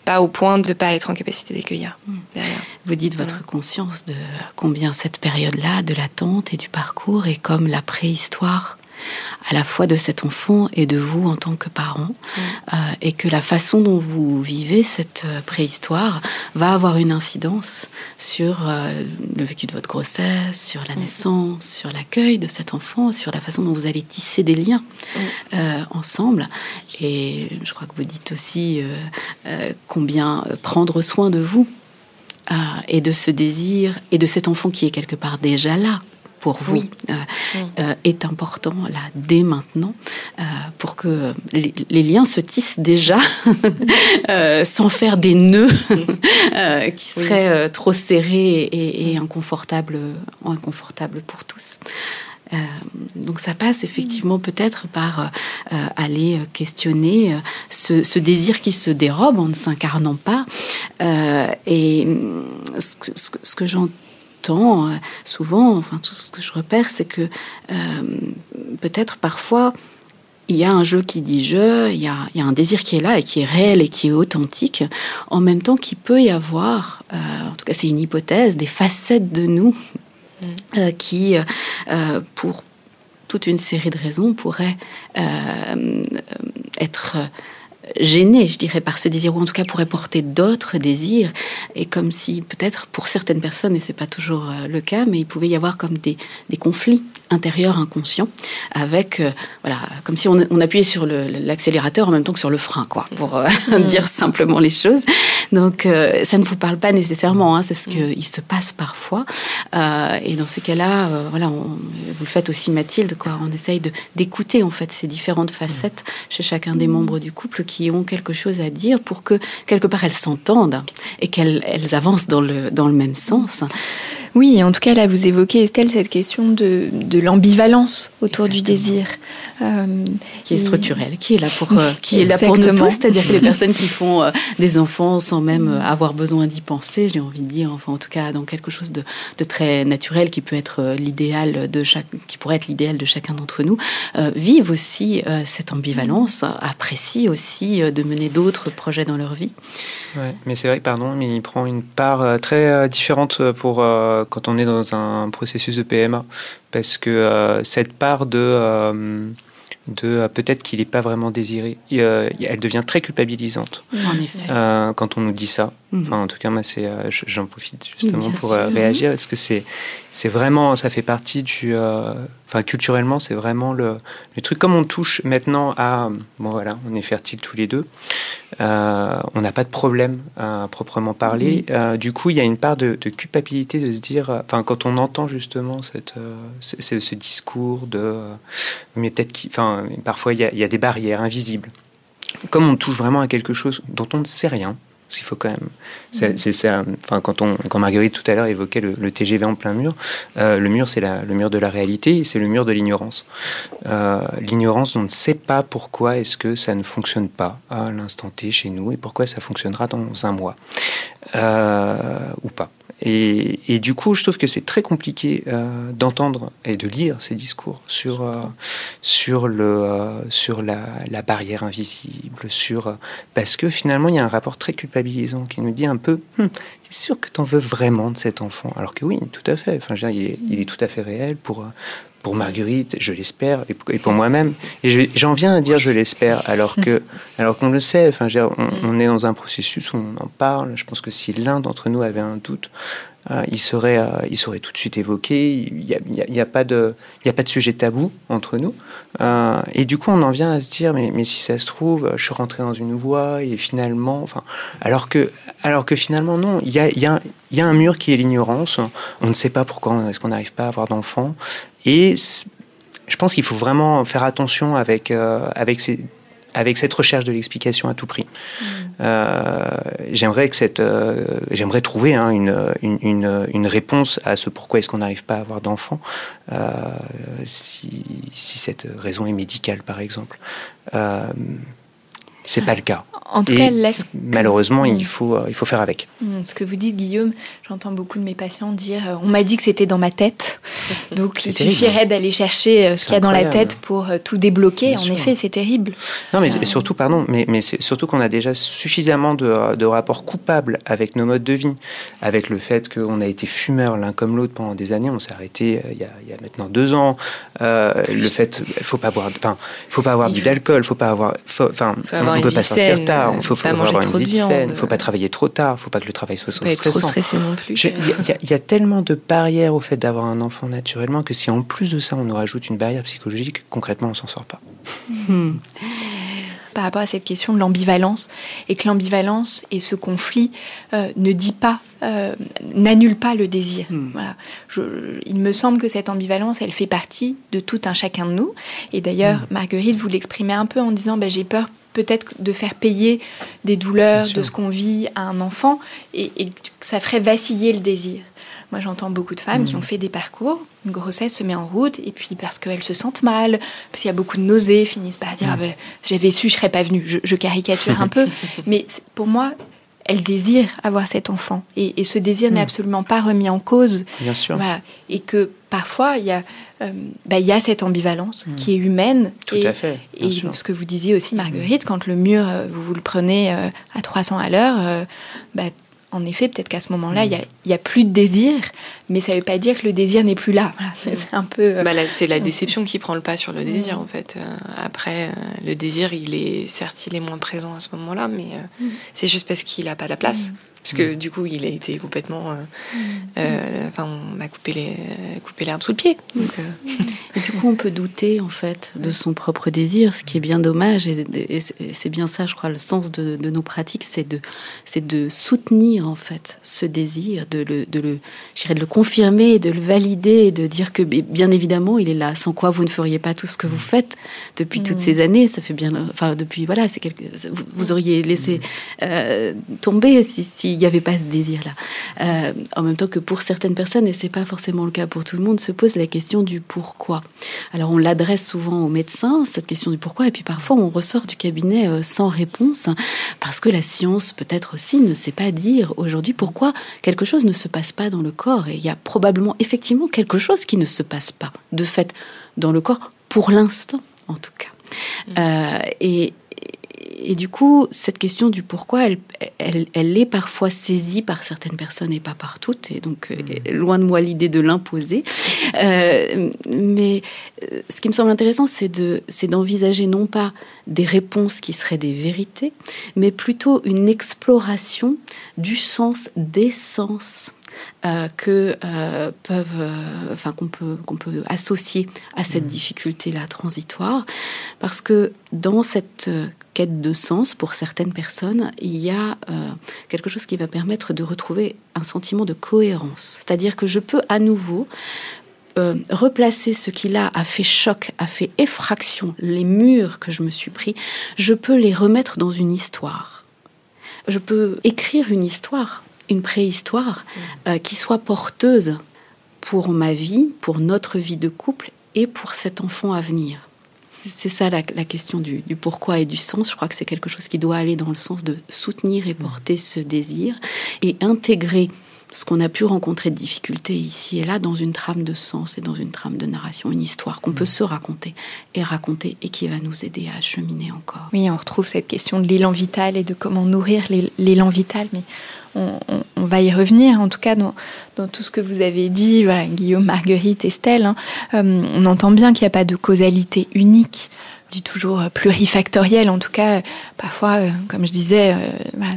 pas au point de ne pas être en capacité d'accueillir mm. derrière. Vous dites votre conscience de combien cette période-là, de l'attente et du parcours est comme la préhistoire à la fois de cet enfant et de vous en tant que parent, mm. euh, et que la façon dont vous vivez cette euh, préhistoire va avoir une incidence sur euh, le vécu de votre grossesse, sur la mm. naissance, sur l'accueil de cet enfant, sur la façon dont vous allez tisser des liens mm. ensemble. Et je crois que vous dites aussi combien prendre soin de vous et de ce désir et de cet enfant qui est quelque part déjà là pour vous euh, mm. euh, est important là dès maintenant euh, pour que les, liens se tissent déjà sans faire des nœuds qui seraient trop serrés et, et inconfortables, inconfortables pour tous. donc ça passe effectivement peut-être par aller questionner ce, ce, désir qui se dérobe en ne s'incarnant pas. et ce que, ce que j'entends euh, souvent, enfin tout ce que je repère, c'est que euh, peut-être parfois il y a un jeu qui dit je, il y, a, un désir qui est là et qui est réel et qui est authentique, en même temps qu'il peut y avoir, euh, en tout cas c'est une hypothèse, des facettes de nous mm. qui, pour toute une série de raisons, pourraient être gêné, je dirais, par ce désir, ou en tout cas pourrait porter d'autres désirs, et comme si peut-être pour certaines personnes, et c'est pas toujours euh, le cas, mais il pouvait y avoir comme des, des conflits intérieurs inconscients, avec, euh, voilà, comme si on, on appuyait sur l'accélérateur en même temps que sur le frein, quoi, pour euh, mm. dire simplement les choses. Donc ça ne vous parle pas nécessairement, hein, c'est ce qu'il mm. se passe parfois, et dans ces cas-là, voilà, vous le faites aussi Mathilde, quoi, on essaye d'écouter en fait ces différentes facettes chez chacun des membres du couple qui qui ont quelque chose à dire pour que quelque part elles s'entendent et qu'elles elles avancent dans le même sens. Oui, en tout cas, là, vous évoquez, Estelle, cette question de, de l'ambivalence autour du désir. Euh, qui est structurelle, qui est là pour, euh, qui est là pour nous tous, c'est-à-dire que les personnes qui font euh, des enfants sans même avoir besoin d'y penser, j'ai envie de dire, enfin, en tout cas, dans quelque chose de, de très naturel qui peut être l'idéal de chaque, qui pourrait être l'idéal de chacun d'entre nous, vivent aussi cette ambivalence, apprécient aussi de mener d'autres projets dans leur vie. Ouais, mais c'est vrai, pardon, mais il prend une part très différente pour quand on est dans un processus de PMA, parce que euh, cette part de euh, de euh, peut-être qu'il n'est pas vraiment désiré, elle devient très culpabilisante. En effet. quand on nous dit ça. Mhm. Enfin, en tout cas, moi, c'est, j'en profite justement pour réagir, parce que c'est, c'est vraiment, ça fait partie du, enfin, culturellement, c'est vraiment le, le, truc. Comme on touche maintenant à, bon voilà, on est fertile tous les deux. Euh, on n'a pas de problème à proprement parler. Euh, du coup, il y a une part de, culpabilité de se dire, enfin, quand on entend justement cette, euh, ce, discours de, mais peut-être, enfin, parfois il y, a, il y a des barrières invisibles. Comme on touche vraiment à quelque chose dont on ne sait rien, il faut quand même. C'est ça. Enfin, quand on, quand Marguerite tout à l'heure évoquait le, TGV en plein mur, euh, le mur c'est le mur de la réalité, c'est le mur de l'ignorance. Euh, l'ignorance, on ne sait pas pourquoi est-ce que ça ne fonctionne pas à l'instant T chez nous et pourquoi ça fonctionnera dans un mois euh, ou pas. Et, du coup, je trouve que c'est très compliqué euh, d'entendre et de lire ces discours sur euh, sur le euh, sur la, la, barrière invisible, sur parce que finalement il y a un rapport très culpabilisant qui nous dit un peu, hum, t'es sûr que t'en veux vraiment de cet enfant? Alors que oui, tout à fait. Enfin, je veux il est tout à fait réel pour pour Marguerite, je l'espère, et pour moi-même. Et j'en viens à dire je l'espère, alors que, alors qu'on le sait. Enfin, on, on, est dans un processus où on en parle. Je pense que si l'un d'entre nous avait un doute, il serait, euh, il serait tout de suite évoqué. Il n'y a, a, pas de, a pas de sujet tabou entre nous. Euh, et du coup, on en vient à se dire, mais, mais si ça se trouve, je suis rentré dans une voie et finalement, enfin, alors que, alors que finalement non, il y a, y, a, y a un mur qui est l'ignorance. On ne sait pas pourquoi est-ce qu'on n'arrive pas à avoir d'enfants. Et je pense qu'il faut vraiment faire attention avec, avec ces avec cette recherche de l'explication à tout prix. Mm. Euh, j'aimerais que cette, euh, j'aimerais trouver hein, une, une, une, réponse à ce pourquoi est-ce qu'on n'arrive pas à avoir d'enfants, euh, si, si, cette raison est médicale par exemple. c'est pas le cas. En tout cas, laisse malheureusement, il faut il faut faire avec. Mm, ce que vous dites, Guillaume, j'entends beaucoup de mes patients dire "On m'a dit que c'était dans ma tête, donc il suffirait d'aller chercher ce qu'il y a dans la tête pour tout débloquer." en effet, c'est terrible. Non, mais surtout, pardon, mais mais c'est surtout qu'on a déjà suffisamment de, de, rapports coupables avec nos modes de vie, avec le fait qu'on a été fumeurs l'un comme l'autre pendant des années. On s'est arrêté il y, a, il y, a, maintenant deux ans. Euh, le fait, il faut pas boire, enfin, il faut pas avoir bu d'alcool, faut pas avoir, enfin, on, peut pas sortir tard il faut, faut avoir une vie saine, il faut pas travailler trop tard, il faut pas que le travail soit, pas trop stressé non plus. Il y, a tellement de barrières au fait d'avoir un enfant naturellement que si en plus de ça on nous rajoute une barrière psychologique, concrètement on s'en sort pas. Hmm. Par rapport à cette question de l'ambivalence, et que l'ambivalence et ce conflit euh, ne dit pas, euh, n'annule pas le désir. Hmm. Voilà. il me semble que cette ambivalence, elle fait partie de tout un chacun de nous. Et d'ailleurs, hmm. Marguerite, vous l'exprimez un peu en disant, bah, j'ai peur peut-être de faire payer des douleurs de ce qu'on vit à un enfant et, ça ferait vaciller le désir. Moi, j'entends beaucoup de femmes qui mm. ont fait des parcours, une grossesse se met en route, et puis parce qu'elles se sentent mal, parce qu'il y a beaucoup de nausées, finissent par dire mm. ah ben, j'avais su, je serais pas venue. Je, caricature un peu, mais pour moi, elles désirent avoir cet enfant, et, ce désir n'est mm. absolument pas remis en cause. Bien sûr. Et que parfois, il y a euh, bah, il y a cette ambivalence hmm. qui est humaine. Tout et, à fait. Et ce que vous disiez aussi, Marguerite, quand le mur, euh, vous, vous le prenez euh, à 300 à l'heure, bah, en effet, peut-être qu'à ce moment-là, il n'y a, plus de désir, mais ça ne veut pas dire que le désir n'est plus là. c'est un peu. Bah, c'est la déception qui prend le pas sur le désir, en fait. après, le désir, il est certes, il est moins présent à ce moment-là, mais mm. c'est juste parce qu'il n'a pas la place. Mm parce que mm. du coup il a été complètement euh, mm. euh, enfin on m'a coupé les coupé l'herbe sous le pied donc, euh. et du coup on peut douter en fait de son propre désir ce qui est bien dommage et, c'est bien ça je crois le sens de, nos pratiques c'est de c'est de soutenir en fait ce désir de le de le de le confirmer de le valider et de dire que bien évidemment il est là sans quoi vous ne feriez pas tout ce que vous faites depuis toutes mm. ces années ça fait bien enfin depuis voilà c'est quelque vous, auriez laissé tomber si, si il n'y avait pas ce désir-là. Euh, en même temps que pour certaines personnes, et c'est pas forcément le cas pour tout le monde, se pose la question du pourquoi. Alors on l'adresse souvent aux médecins, cette question du pourquoi, et puis parfois on ressort du cabinet euh, sans réponse, parce que la science peut-être aussi ne sait pas dire aujourd'hui pourquoi quelque chose ne se passe pas dans le corps. Et il y a probablement effectivement quelque chose qui ne se passe pas, de fait, dans le corps, pour l'instant en tout cas. Mmh. Euh, et, et du coup, cette question du pourquoi, elle, elle, est parfois saisie par certaines personnes et pas par toutes. Et donc, euh, mm. loin de moi l'idée de l'imposer. Euh, mais euh, ce qui me semble intéressant, c'est de, c'est d'envisager non pas des réponses qui seraient des vérités, mais plutôt une exploration du sens des sens que peuvent, enfin qu'on peut qu'on peut associer à cette mm. difficulté là transitoire, parce que dans cette quête de sens pour certaines personnes, il y a euh, quelque chose qui va permettre de retrouver un sentiment de cohérence. C'est-à-dire que je peux à nouveau euh, replacer ce qui là a fait choc, a fait effraction, les murs que je me suis pris, je peux les remettre dans une histoire. Je peux écrire une histoire, une préhistoire, euh, qui soit porteuse pour ma vie, pour notre vie de couple et pour cet enfant à venir. C'est ça la, question du, pourquoi et du sens. Je crois que c'est quelque chose qui doit aller dans le sens de soutenir et porter ce désir et intégrer ce qu'on a pu rencontrer de difficultés ici et là dans une trame de sens et dans une trame de narration, une histoire qu'on peut se raconter et raconter et qui va nous aider à cheminer encore. Oui, on retrouve cette question de l'élan vital et de comment nourrir l'élan vital, mais on, va y revenir, en tout cas dans, tout ce que vous avez dit, Guillaume, Marguerite, Estelle, hein. euh, on entend bien qu'il n'y a pas de causalité unique dis toujours plurifactoriel, en tout cas, parfois, comme je disais,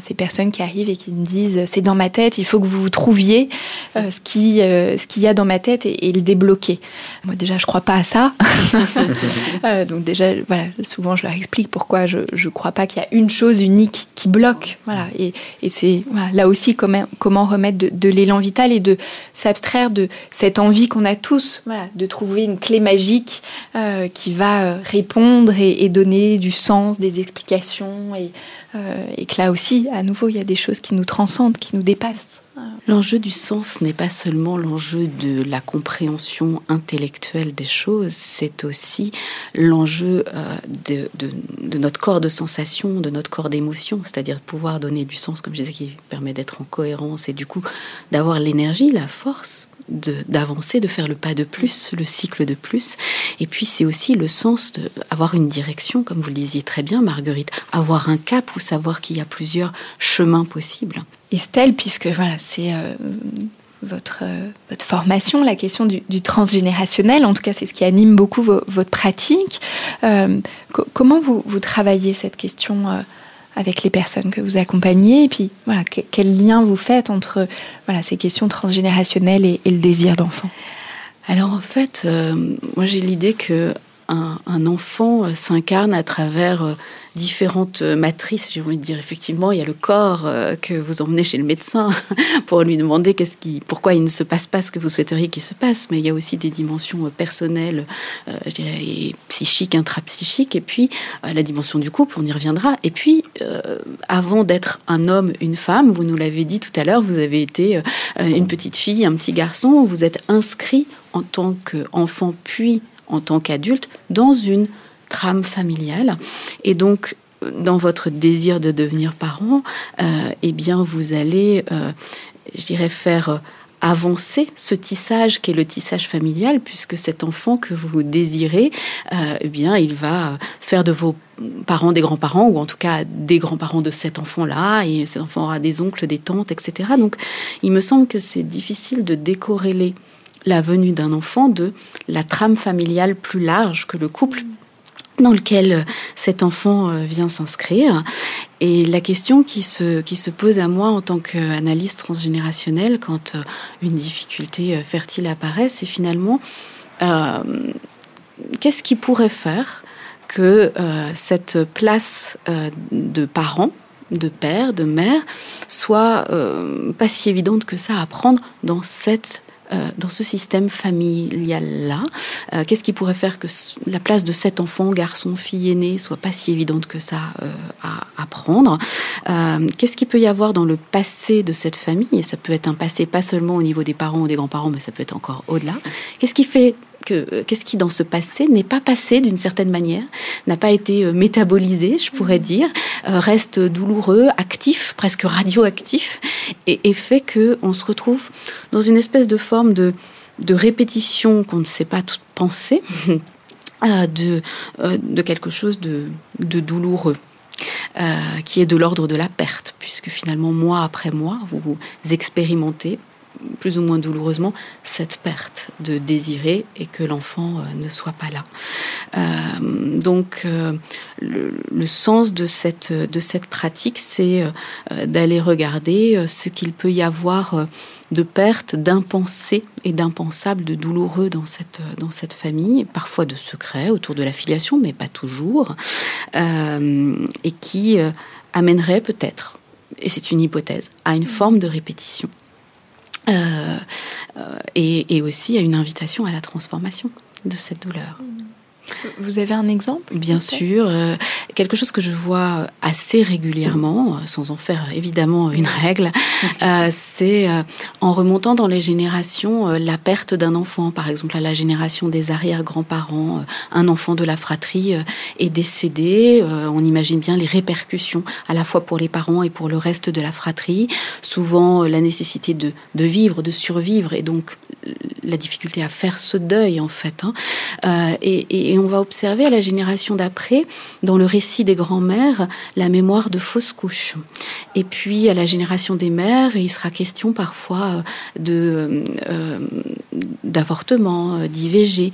ces personnes qui arrivent et qui me disent c'est dans ma tête, il faut que vous trouviez ce qui ce qu'il y a dans ma tête et, le débloquer. Moi déjà, je crois pas à ça. donc déjà, voilà, souvent je leur explique pourquoi je je crois pas qu'il y a une chose unique qui bloque. Voilà, et, et c'est là aussi comment comment remettre de, de l'élan vital et de s'abstraire de cette envie qu'on a tous, voilà, de trouver une clé magique euh, qui va euh, et, donner du sens, des explications, et, euh, et, que là aussi, à nouveau, il y a des choses qui nous transcendent, qui nous dépassent. L'enjeu du sens n'est pas seulement l'enjeu de la compréhension intellectuelle des choses, c'est aussi l'enjeu de, de, de, notre corps de sensation, de notre corps d'émotion, c'est-à-dire pouvoir donner du sens, comme je disais, qui permet d'être en cohérence et du coup d'avoir l'énergie, la force d'avancer, de, faire le pas de plus, le cycle de plus. Et puis c'est aussi le sens d'avoir une direction, comme vous le disiez très bien, Marguerite, avoir un cap ou savoir qu'il y a plusieurs chemins possibles. Estelle, puisque voilà, c'est euh, votre, euh, votre formation, la question du, transgénérationnel, en tout cas c'est ce qui anime beaucoup votre pratique. Euh, comment vous, vous, travaillez cette question avec les personnes que vous accompagnez. Et puis, quel lien vous faites entre voilà, ces questions transgénérationnelles et, le désir d'enfant? Alors, en fait, euh, moi j'ai l'idée que un, enfant euh, s'incarne à travers euh, différentes matrices. J'ai envie de dire, effectivement, il y a le corps que vous emmenez chez le médecin pour lui demander qu'est-ce qui, pourquoi il ne se passe pas ce que vous souhaiteriez qu'il se passe. Mais il y a aussi des dimensions personnelles, je dirais, psychiques, intrapsychiques, et puis la dimension du couple, on y reviendra. Et puis, avant d'être un homme, une femme, vous nous l'avez dit tout à l'heure, vous avez été une petite fille, un petit garçon, vous êtes inscrit en tant qu'enfant puis en tant qu'adulte dans une trame familiale. Et donc, dans votre désir de devenir parent, euh, eh bien, vous allez, euh, je dirais, faire avancer ce tissage qui est le tissage familial, puisque cet enfant que vous désirez, euh, eh bien, il va faire de vos parents des grands-parents, ou en tout cas des grands-parents de cet enfant-là, et cet enfant aura des oncles, des tantes, etc. Donc, il me semble que c'est difficile de décorréler la venue d'un enfant de la trame familiale plus large que le couple dans lequel euh, cet enfant euh, vient s'inscrire. Et la question qui se, qui se pose à moi en tant qu'analyste transgénérationnelle quand euh, une difficulté fertile apparaît, c'est finalement qu'est-ce qui pourrait faire que cette place de parent, de père, de mère, soit pas si évidente que ça à prendre dans cette dans ce système familial-là euh, Qu'est-ce qui pourrait faire que la place de cet enfant, garçon, fille aînée, soit pas si évidente que ça euh, à, prendre? Qu'est-ce qu'il peut y avoir dans le passé de cette famille? Et ça peut être un passé pas seulement au niveau des parents ou des grands-parents, mais ça peut être encore au-delà. Qu'est-ce qui fait euh, qu'est-ce qui dans ce passé n'est pas passé d'une certaine manière, n'a pas été euh, métabolisé, je pourrais mm. dire, euh, reste douloureux, actif, presque radioactif, et, fait que on se retrouve dans une espèce de forme de, de répétition qu'on ne sait pas penser, de, de quelque chose de, de douloureux. qui est de l'ordre de la perte, puisque finalement, mois après mois, vous expérimentez plus ou moins douloureusement cette perte de désirer et que l'enfant euh, ne soit pas là. Euh, donc euh, le, sens de cette, de cette pratique, c'est d'aller regarder ce qu'il peut y avoir de perte, d'impensé et d'impensable, de douloureux dans cette, dans cette famille, parfois de secrets autour de la filiation, mais pas toujours, et qui amènerait peut-être, et c'est une hypothèse, à une forme de répétition. Euh, euh, et, et, aussi à une invitation à la transformation de cette douleur. Vous avez un exemple Bien sûr. Euh, quelque chose que je vois assez régulièrement, euh, sans en faire évidemment une règle, euh, c'est en remontant dans les générations la perte d'un enfant. Par exemple, à la génération des arrière-grands-parents, un enfant de la fratrie est décédé. on imagine bien les répercussions, à la fois pour les parents et pour le reste de la fratrie. Souvent, la nécessité de, de vivre, de survivre, et donc la difficulté à faire ce deuil, en fait. Hein. et, et, et on va observer à la génération d'après, dans le récit des grands-mères, la mémoire de fausses couches. Et puis à la génération des mères, il sera question parfois de, euh, d'avortement, d'IVG,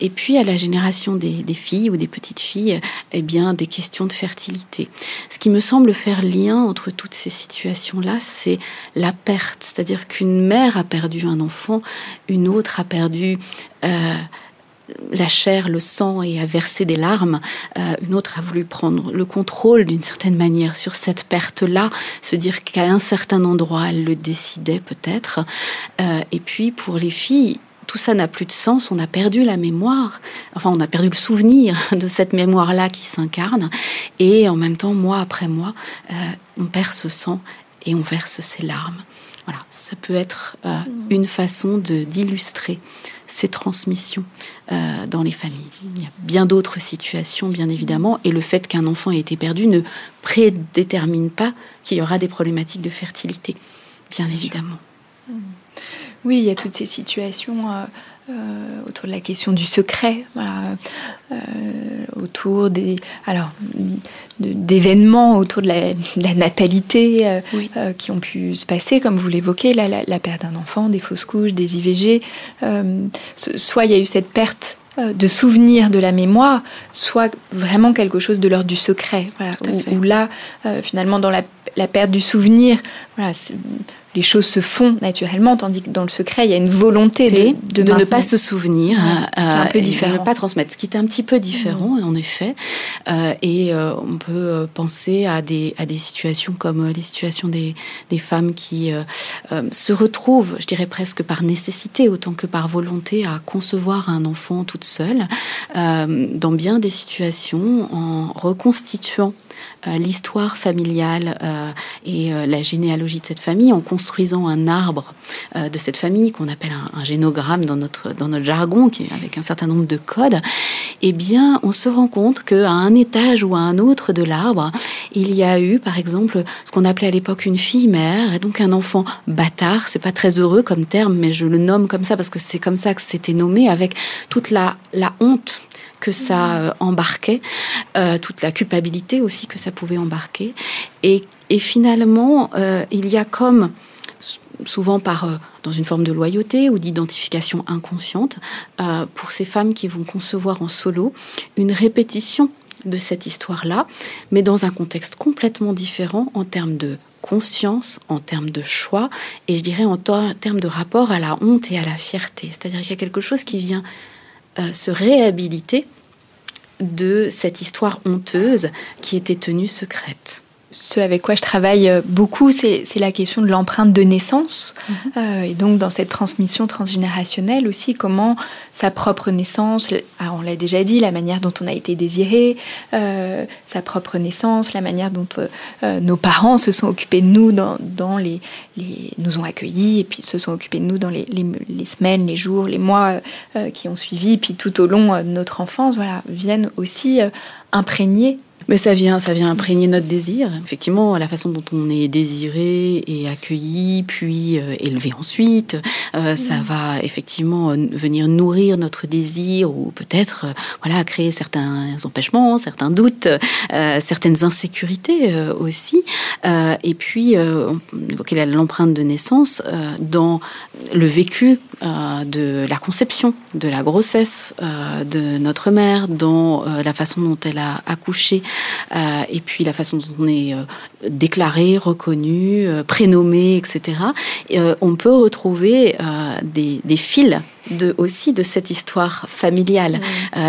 et puis à la génération des, des, filles ou des petites filles, eh bien des questions de fertilité. Ce qui me semble faire lien entre toutes ces situations-là, c'est la perte, c'est-à-dire qu'une mère a perdu un enfant, une autre a perdu la chair, le sang et a versé des larmes. Euh, une autre a voulu prendre le contrôle d'une certaine manière sur cette perte-là, se dire qu'à un certain endroit, elle le décidait peut-être. Euh, et puis pour les filles, tout ça n'a plus de sens, on a perdu la mémoire, enfin on a perdu le souvenir de cette mémoire-là qui s'incarne, et en même temps, mois après mois, euh, on perd ce sang et on verse ses larmes. Voilà, ça peut être une façon de d'illustrer ces transmissions euh, dans les familles. Il y a bien d'autres situations, bien évidemment, et le fait qu'un enfant ait été perdu ne prédétermine pas qu'il y aura des problématiques de fertilité, bien évidemment. Oui, il y a toutes ces situations. Euh, euh, autour de la question du secret, euh, autour des alors d'événements autour de la, natalité euh, qui ont pu se passer, comme vous l'évoquez, la, la, perte d'un enfant, des fausses couches, des IVG. soit il y a eu cette perte de souvenirs de la mémoire, soit vraiment quelque chose de l'ordre du secret. où, là, finalement, dans la, perte du souvenir, voilà, les choses se font naturellement, tandis que dans le secret, il y a une volonté de, de, ne pas se souvenir, ouais, un peu différent. de ne pas transmettre, ce qui est un petit peu différent, en effet. Euh, et euh, on peut euh, penser à des, à des situations comme les situations des, des femmes qui se retrouvent, je dirais presque par nécessité autant que par volonté, à concevoir un enfant toute seule, dans bien des situations, en reconstituant euh, l'histoire familiale euh, et euh, la généalogie de cette famille en construisant un arbre de cette famille qu'on appelle un, génogramme dans notre, dans notre jargon, qui avec un certain nombre de codes, eh bien, on se rend compte qu'à un étage ou à un autre de l'arbre, il y a eu, par exemple, ce qu'on appelait à l'époque une fille mère, et donc un enfant bâtard. C'est pas très heureux comme terme, mais je le nomme comme ça parce que c'est comme ça que c'était nommé, avec toute la, la honte que ça euh, embarquait, euh, toute la culpabilité aussi que ça pouvait embarquer. Et, finalement, euh, il y a comme souvent par dans une forme de loyauté ou d'identification inconsciente pour ces femmes qui vont concevoir en solo une répétition de cette histoire-là, mais dans un contexte complètement différent en termes de conscience, en termes de choix, et je dirais en termes de rapport à la honte et à la fierté. C'est-à-dire qu'il y a quelque chose qui vient euh, se réhabiliter de cette histoire honteuse qui était tenue secrète ce avec quoi je travaille euh, beaucoup, c'est la question de l'empreinte de naissance. Mhm. Euh, et donc, dans cette transmission transgénérationnelle aussi, comment sa propre naissance, ah, on l'a déjà dit, la manière dont on a été désiré, euh, sa propre naissance, la manière dont nos parents se sont occupés de nous, dans, dans les, les, nous ont accueillis, et puis se sont occupés de nous dans les, les, semaines, les jours, les mois qui ont suivi, puis tout au long de notre enfance, voilà, viennent aussi imprégner mais ça vient, ça vient imprégner notre désir. Effectivement, la façon dont on est désiré et accueilli, puis euh, élevé ensuite, euh, ça va effectivement venir nourrir notre désir ou peut-être, euh, voilà, créer certains empêchements, certains doutes, certaines insécurités aussi. et puis, on évoquait l'empreinte de naissance dans le vécu de la conception, de la grossesse de notre mère, dans la façon dont elle a accouché euh, et puis la façon dont on est euh, déclaré, reconnu, euh, prénommé, etc. on peut retrouver des, des fils de, aussi de cette histoire familiale.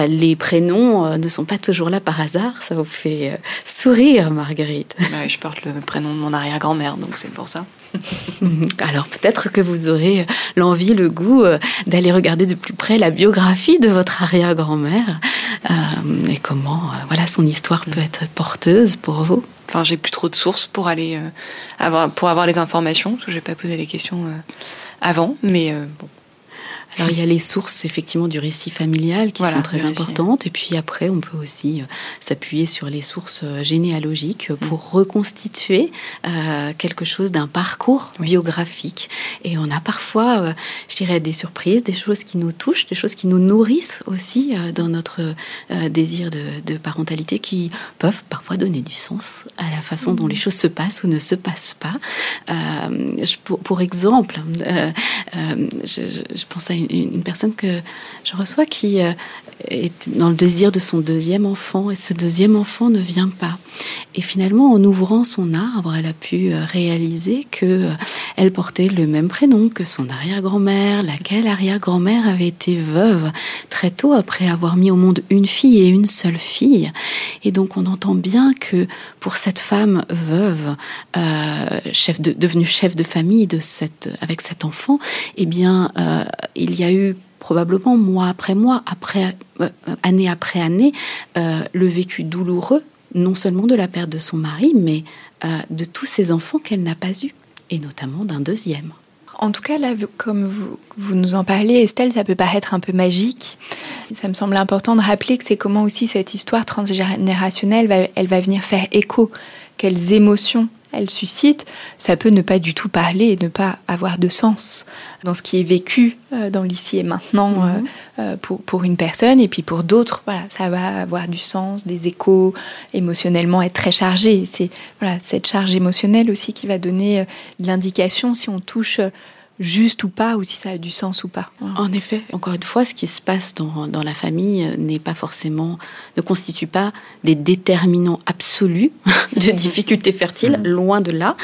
les prénoms ne sont pas toujours là par hasard. Ça vous fait sourire, Marguerite. je porte le prénom de mon arrière-grand-mère, donc c'est pour ça. Alors peut-être que vous aurez l'envie, le goût d'aller regarder de plus près la biographie de votre arrière-grand-mère euh, et comment euh, voilà son histoire peut être porteuse pour vous. Enfin, j'ai plus trop de sources pour aller euh, avoir pour avoir les informations. Que j'ai pas posé les questions avant, mais bon. Alors il y a les sources effectivement du récit familial qui sont très importantes et puis après on peut aussi euh, s'appuyer sur les sources euh, généalogiques pour mm. reconstituer euh, quelque chose d'un parcours biographique et on a parfois je dirais des surprises, des choses qui nous touchent, des choses qui nous nourrissent aussi dans notre désir de, parentalité qui peuvent parfois donner du sens à la façon dont mm. les choses se passent ou ne se passent pas. pour, exemple, je, je pense à une une, personne que je reçois qui euh, est dans le désir de son deuxième enfant et ce deuxième enfant ne vient pas. Et finalement, en ouvrant son arbre, elle a pu euh, réaliser que euh, elle portait le même prénom que son arrière-grand-mère, laquelle arrière-grand-mère avait été veuve très tôt après avoir mis au monde une fille et une seule fille. Et donc, on entend bien que pour cette femme veuve, chef de, devenue chef de famille de cette, avec cet enfant, eh bien, il y a eu probablement mois après mois, après, euh, année après année, euh, le vécu douloureux, non seulement de la perte de son mari, mais euh, de tous ses enfants qu'elle n'a pas eus, et notamment d'un deuxième. En tout cas, là, comme vous, vous, nous en parlez, Estelle, ça peut paraître un peu magique. Ça me semble important de rappeler que c'est comment aussi cette histoire transgénérationnelle, elle va venir faire écho. Quelles émotions elle suscite, ça peut ne pas du tout parler et ne pas avoir de sens dans ce qui est vécu euh, dans l'ici et maintenant mhm. euh, euh, pour, pour une personne et puis pour d'autres, voilà, ça va avoir du sens, des échos, émotionnellement être très chargé. C'est voilà, cette charge émotionnelle aussi qui va donner l'indication si on touche juste ou pas, ou si ça a du sens ou pas. En effet, encore une fois, ce qui se passe dans, dans la famille euh, n'est pas forcément, ne constitue pas des déterminants absolus de difficultés fertiles, mm. loin de là.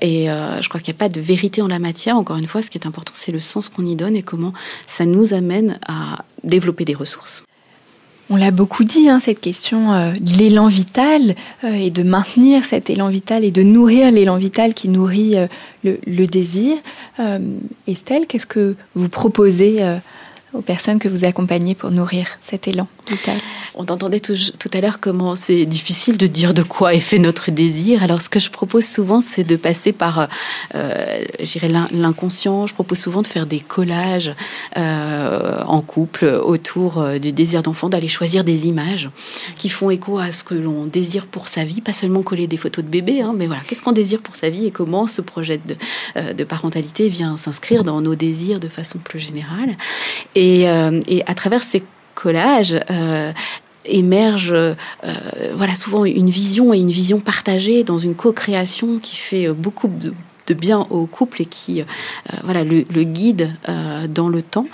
Et euh, je crois qu'il n'y a pas de vérité en la matière. Encore une fois, ce qui est important, c'est le sens qu'on y donne et comment ça nous amène à développer des ressources. On l'a beaucoup dit, hein, cette question euh, de l'élan vital euh, et de maintenir cet élan vital et de nourrir l'élan vital qui nourrit euh, le, désir. Estelle, qu'est-ce que vous proposez aux personnes que vous accompagnez pour nourrir cet élan vital On entendait tout, à l'heure comment c'est difficile de dire de quoi est fait notre désir. Alors ce que je propose souvent, c'est de passer par, euh, l'inconscient. Je propose souvent de faire des collages euh, en couple autour euh, du désir d'enfant, d'aller choisir des images qui font écho à ce que l'on désire pour sa vie, pas seulement coller des photos de bébé, hein, mais voilà, qu'est-ce qu'on désire pour sa vie et comment ce projet de, euh, parentalité vient s'inscrire dans nos désirs de façon plus générale? Euh, et, à travers ces collages, euh, émerge euh, voilà souvent une vision et une vision partagée dans une co-création qui fait beaucoup de, bien au couple et qui voilà le, guide dans le temps.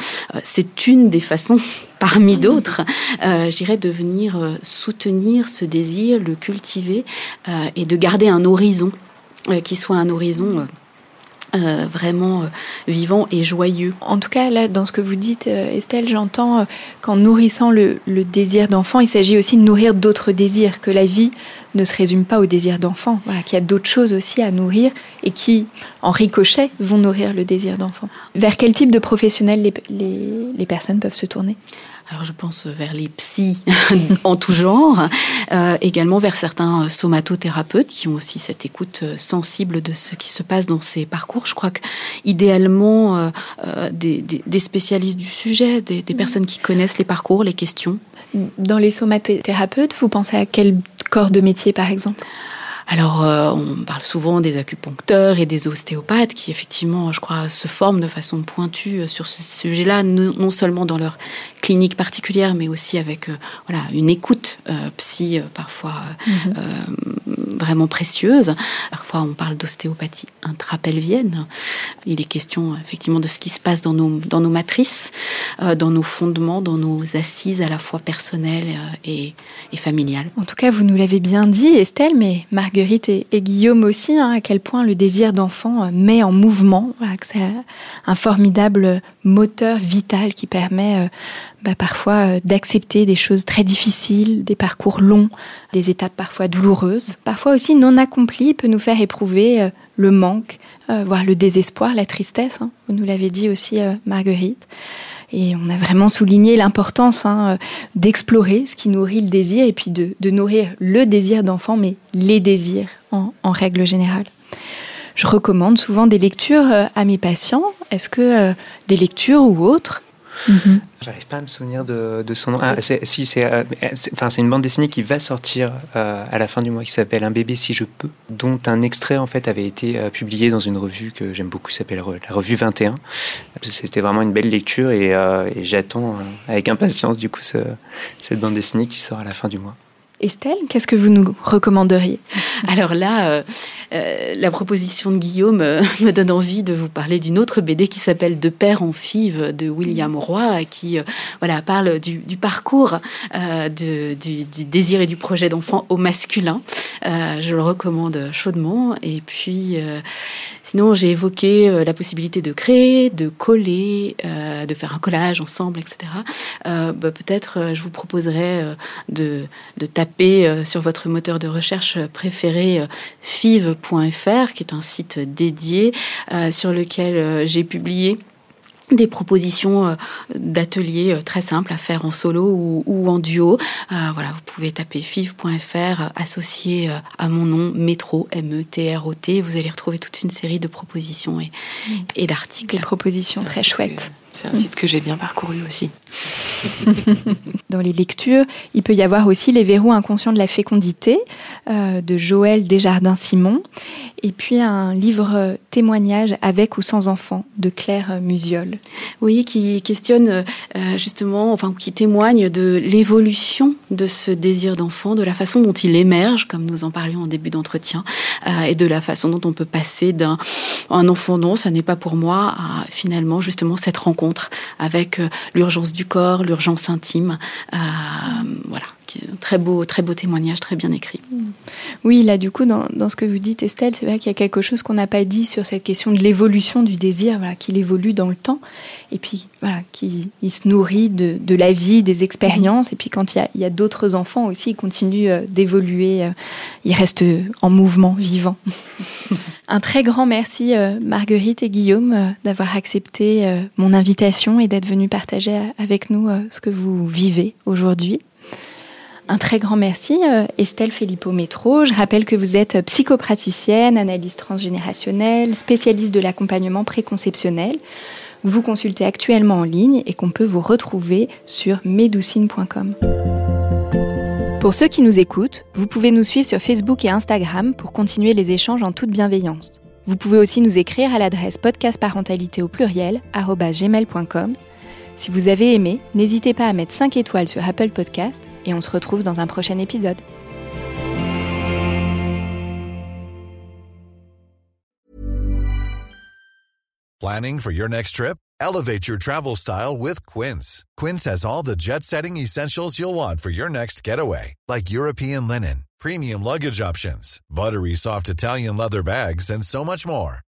C'est une des façons parmi d'autres je dirais de venir soutenir ce désir le cultiver et de garder un horizon qui soit un horizon euh, vraiment euh, vivant et joyeux. En tout cas, là, dans ce que vous dites, euh, Estelle, j'entends qu'en nourrissant le, désir d'enfant, il s'agit aussi de nourrir d'autres désirs, que la vie ne se résume pas au désir d'enfant, qu'il y a d'autres choses aussi à nourrir et qui, en ricochet, vont nourrir le désir d'enfant. Vers quel type de professionnels les, les personnes peuvent se tourner? Alors je pense vers les psys en tout genre, euh, également vers certains euh, somatothérapeutes qui ont aussi cette écoute euh, sensible de ce qui se passe dans ces parcours. Je crois que idéalement des, spécialistes du sujet, des, des, personnes qui connaissent les parcours, les questions. Dans les somatothérapeutes, vous pensez à quel corps de métier par exemple? Alors, euh, on parle souvent des acupuncteurs et des ostéopathes qui, effectivement, je crois, se forment de façon pointue euh, sur ce sujet-là, non seulement dans leur clinique particulière, mais aussi avec euh, voilà une écoute psy parfois mhm. vraiment précieuse. Parfois, on parle d'ostéopathie intrapelvienne. Il est question effectivement de ce qui se passe dans nos dans nos matrices, dans nos fondements, dans nos assises à la fois personnelles et, et familiales. En tout cas, vous nous l'avez bien dit, Estelle, mais Marguerite et, Guillaume aussi, hein, à quel point le désir d'enfant euh, met en mouvement, voilà, que c'est un formidable moteur vital qui permet euh, bah, parfois euh, d'accepter des choses très difficiles, des parcours longs, des étapes parfois douloureuses, parfois aussi non accomplies, peut nous faire éprouver le manque, voire le désespoir, la tristesse. Hein. vous nous l'avez dit aussi, Marguerite. Et on a vraiment souligné l'importance hein, d'explorer ce qui nourrit le désir et puis de, nourrir le désir d'enfant, mais les désirs en, règle générale. Je recommande souvent des lectures euh, à mes patients. Est-ce que euh, des lectures ou autres Mhm. J'arrive pas à me souvenir de, son nom. Ah, si, c'est enfin, une bande dessinée qui va sortir à la fin du mois qui s'appelle Un bébé si je peux, dont un extrait en fait avait été publié dans une revue que j'aime beaucoup, qui s'appelle la revue 21. C'était vraiment une belle lecture et, j'attends avec impatience du coup cette bande dessinée qui sort à la fin du mois. Estelle, qu'est-ce que vous nous recommanderiez? Alors là, euh, euh, la proposition de Guillaume euh, me donne envie de vous parler d'une autre BD qui s'appelle De père en five de William Roy, qui voilà parle du, parcours du, du, désir et du projet d'enfant au masculin. je le recommande chaudement. Et puis Sinon, j'ai évoqué la possibilité de créer, de coller, de faire un collage ensemble, etc. Bah, peut-être je vous proposerai de, de taper sur votre moteur de recherche préféré five.fr, qui est un site dédié sur lequel j'ai publié des propositions euh, d'ateliers euh, très simples à faire en solo ou, en duo. Euh, voilà, vous pouvez taper fiv.fr associé à mon nom Métro M-E-T-R-O-T. Vous allez retrouver toute une série de propositions et, mm. et d'articles. Des propositions très chouettes. C'est un site que j'ai bien parcouru aussi. Dans les lectures, il peut y avoir aussi Les verrous inconscients de la fécondité de Joël Desjardins-Simon et puis un livre euh, témoignage avec ou sans enfant de Claire Musiol. Oui, qui questionne euh, justement, enfin, qui témoigne de l'évolution de ce désir d'enfant, de la façon dont il émerge, comme nous en parlions en début d'entretien, euh, et de la façon dont on peut passer d'un enfant non, ça n'est pas pour moi, à finalement justement cette rencontre avec l'urgence du corps, l'urgence intime. voilà très beau, très beau témoignage, très bien écrit. Oui, là, du coup, dans, dans ce que vous dites, Estelle, c'est vrai qu'il y a quelque chose qu'on n'a pas dit sur cette question de l'évolution du désir, voilà, qu'il évolue dans le temps, et puis voilà, qu'il se nourrit de, de, la vie, des expériences, et puis quand il y a, a d'autres enfants aussi, il continue euh, d'évoluer, euh, il reste en mouvement, vivant. Un très grand merci, euh, Marguerite et Guillaume, d'avoir accepté mon invitation et d'être venus partager avec nous ce que vous vivez aujourd'hui. Un très grand merci, euh, Estelle Filippo Métro. Je rappelle que vous êtes psychopraticienne, analyste transgénérationnelle, spécialiste de l'accompagnement préconceptionnel. Vous consultez actuellement en ligne et qu'on peut vous retrouver sur medoucine.com. Pour ceux qui nous écoutent, vous pouvez nous suivre sur Facebook et Instagram pour continuer les échanges en toute bienveillance. Vous pouvez aussi nous écrire à l'adresse podcastparentalité au pluriel gmail.com. Si vous avez aimé, n'hésitez pas à mettre 5 étoiles sur Apple Podcast et on se retrouve dans un prochain épisode. Planning for your next trip? Elevate your travel style with Quince. Quince has all the jet-setting essentials you'll want for your next getaway, like European linen, premium luggage options, buttery soft Italian leather bags, and so much more.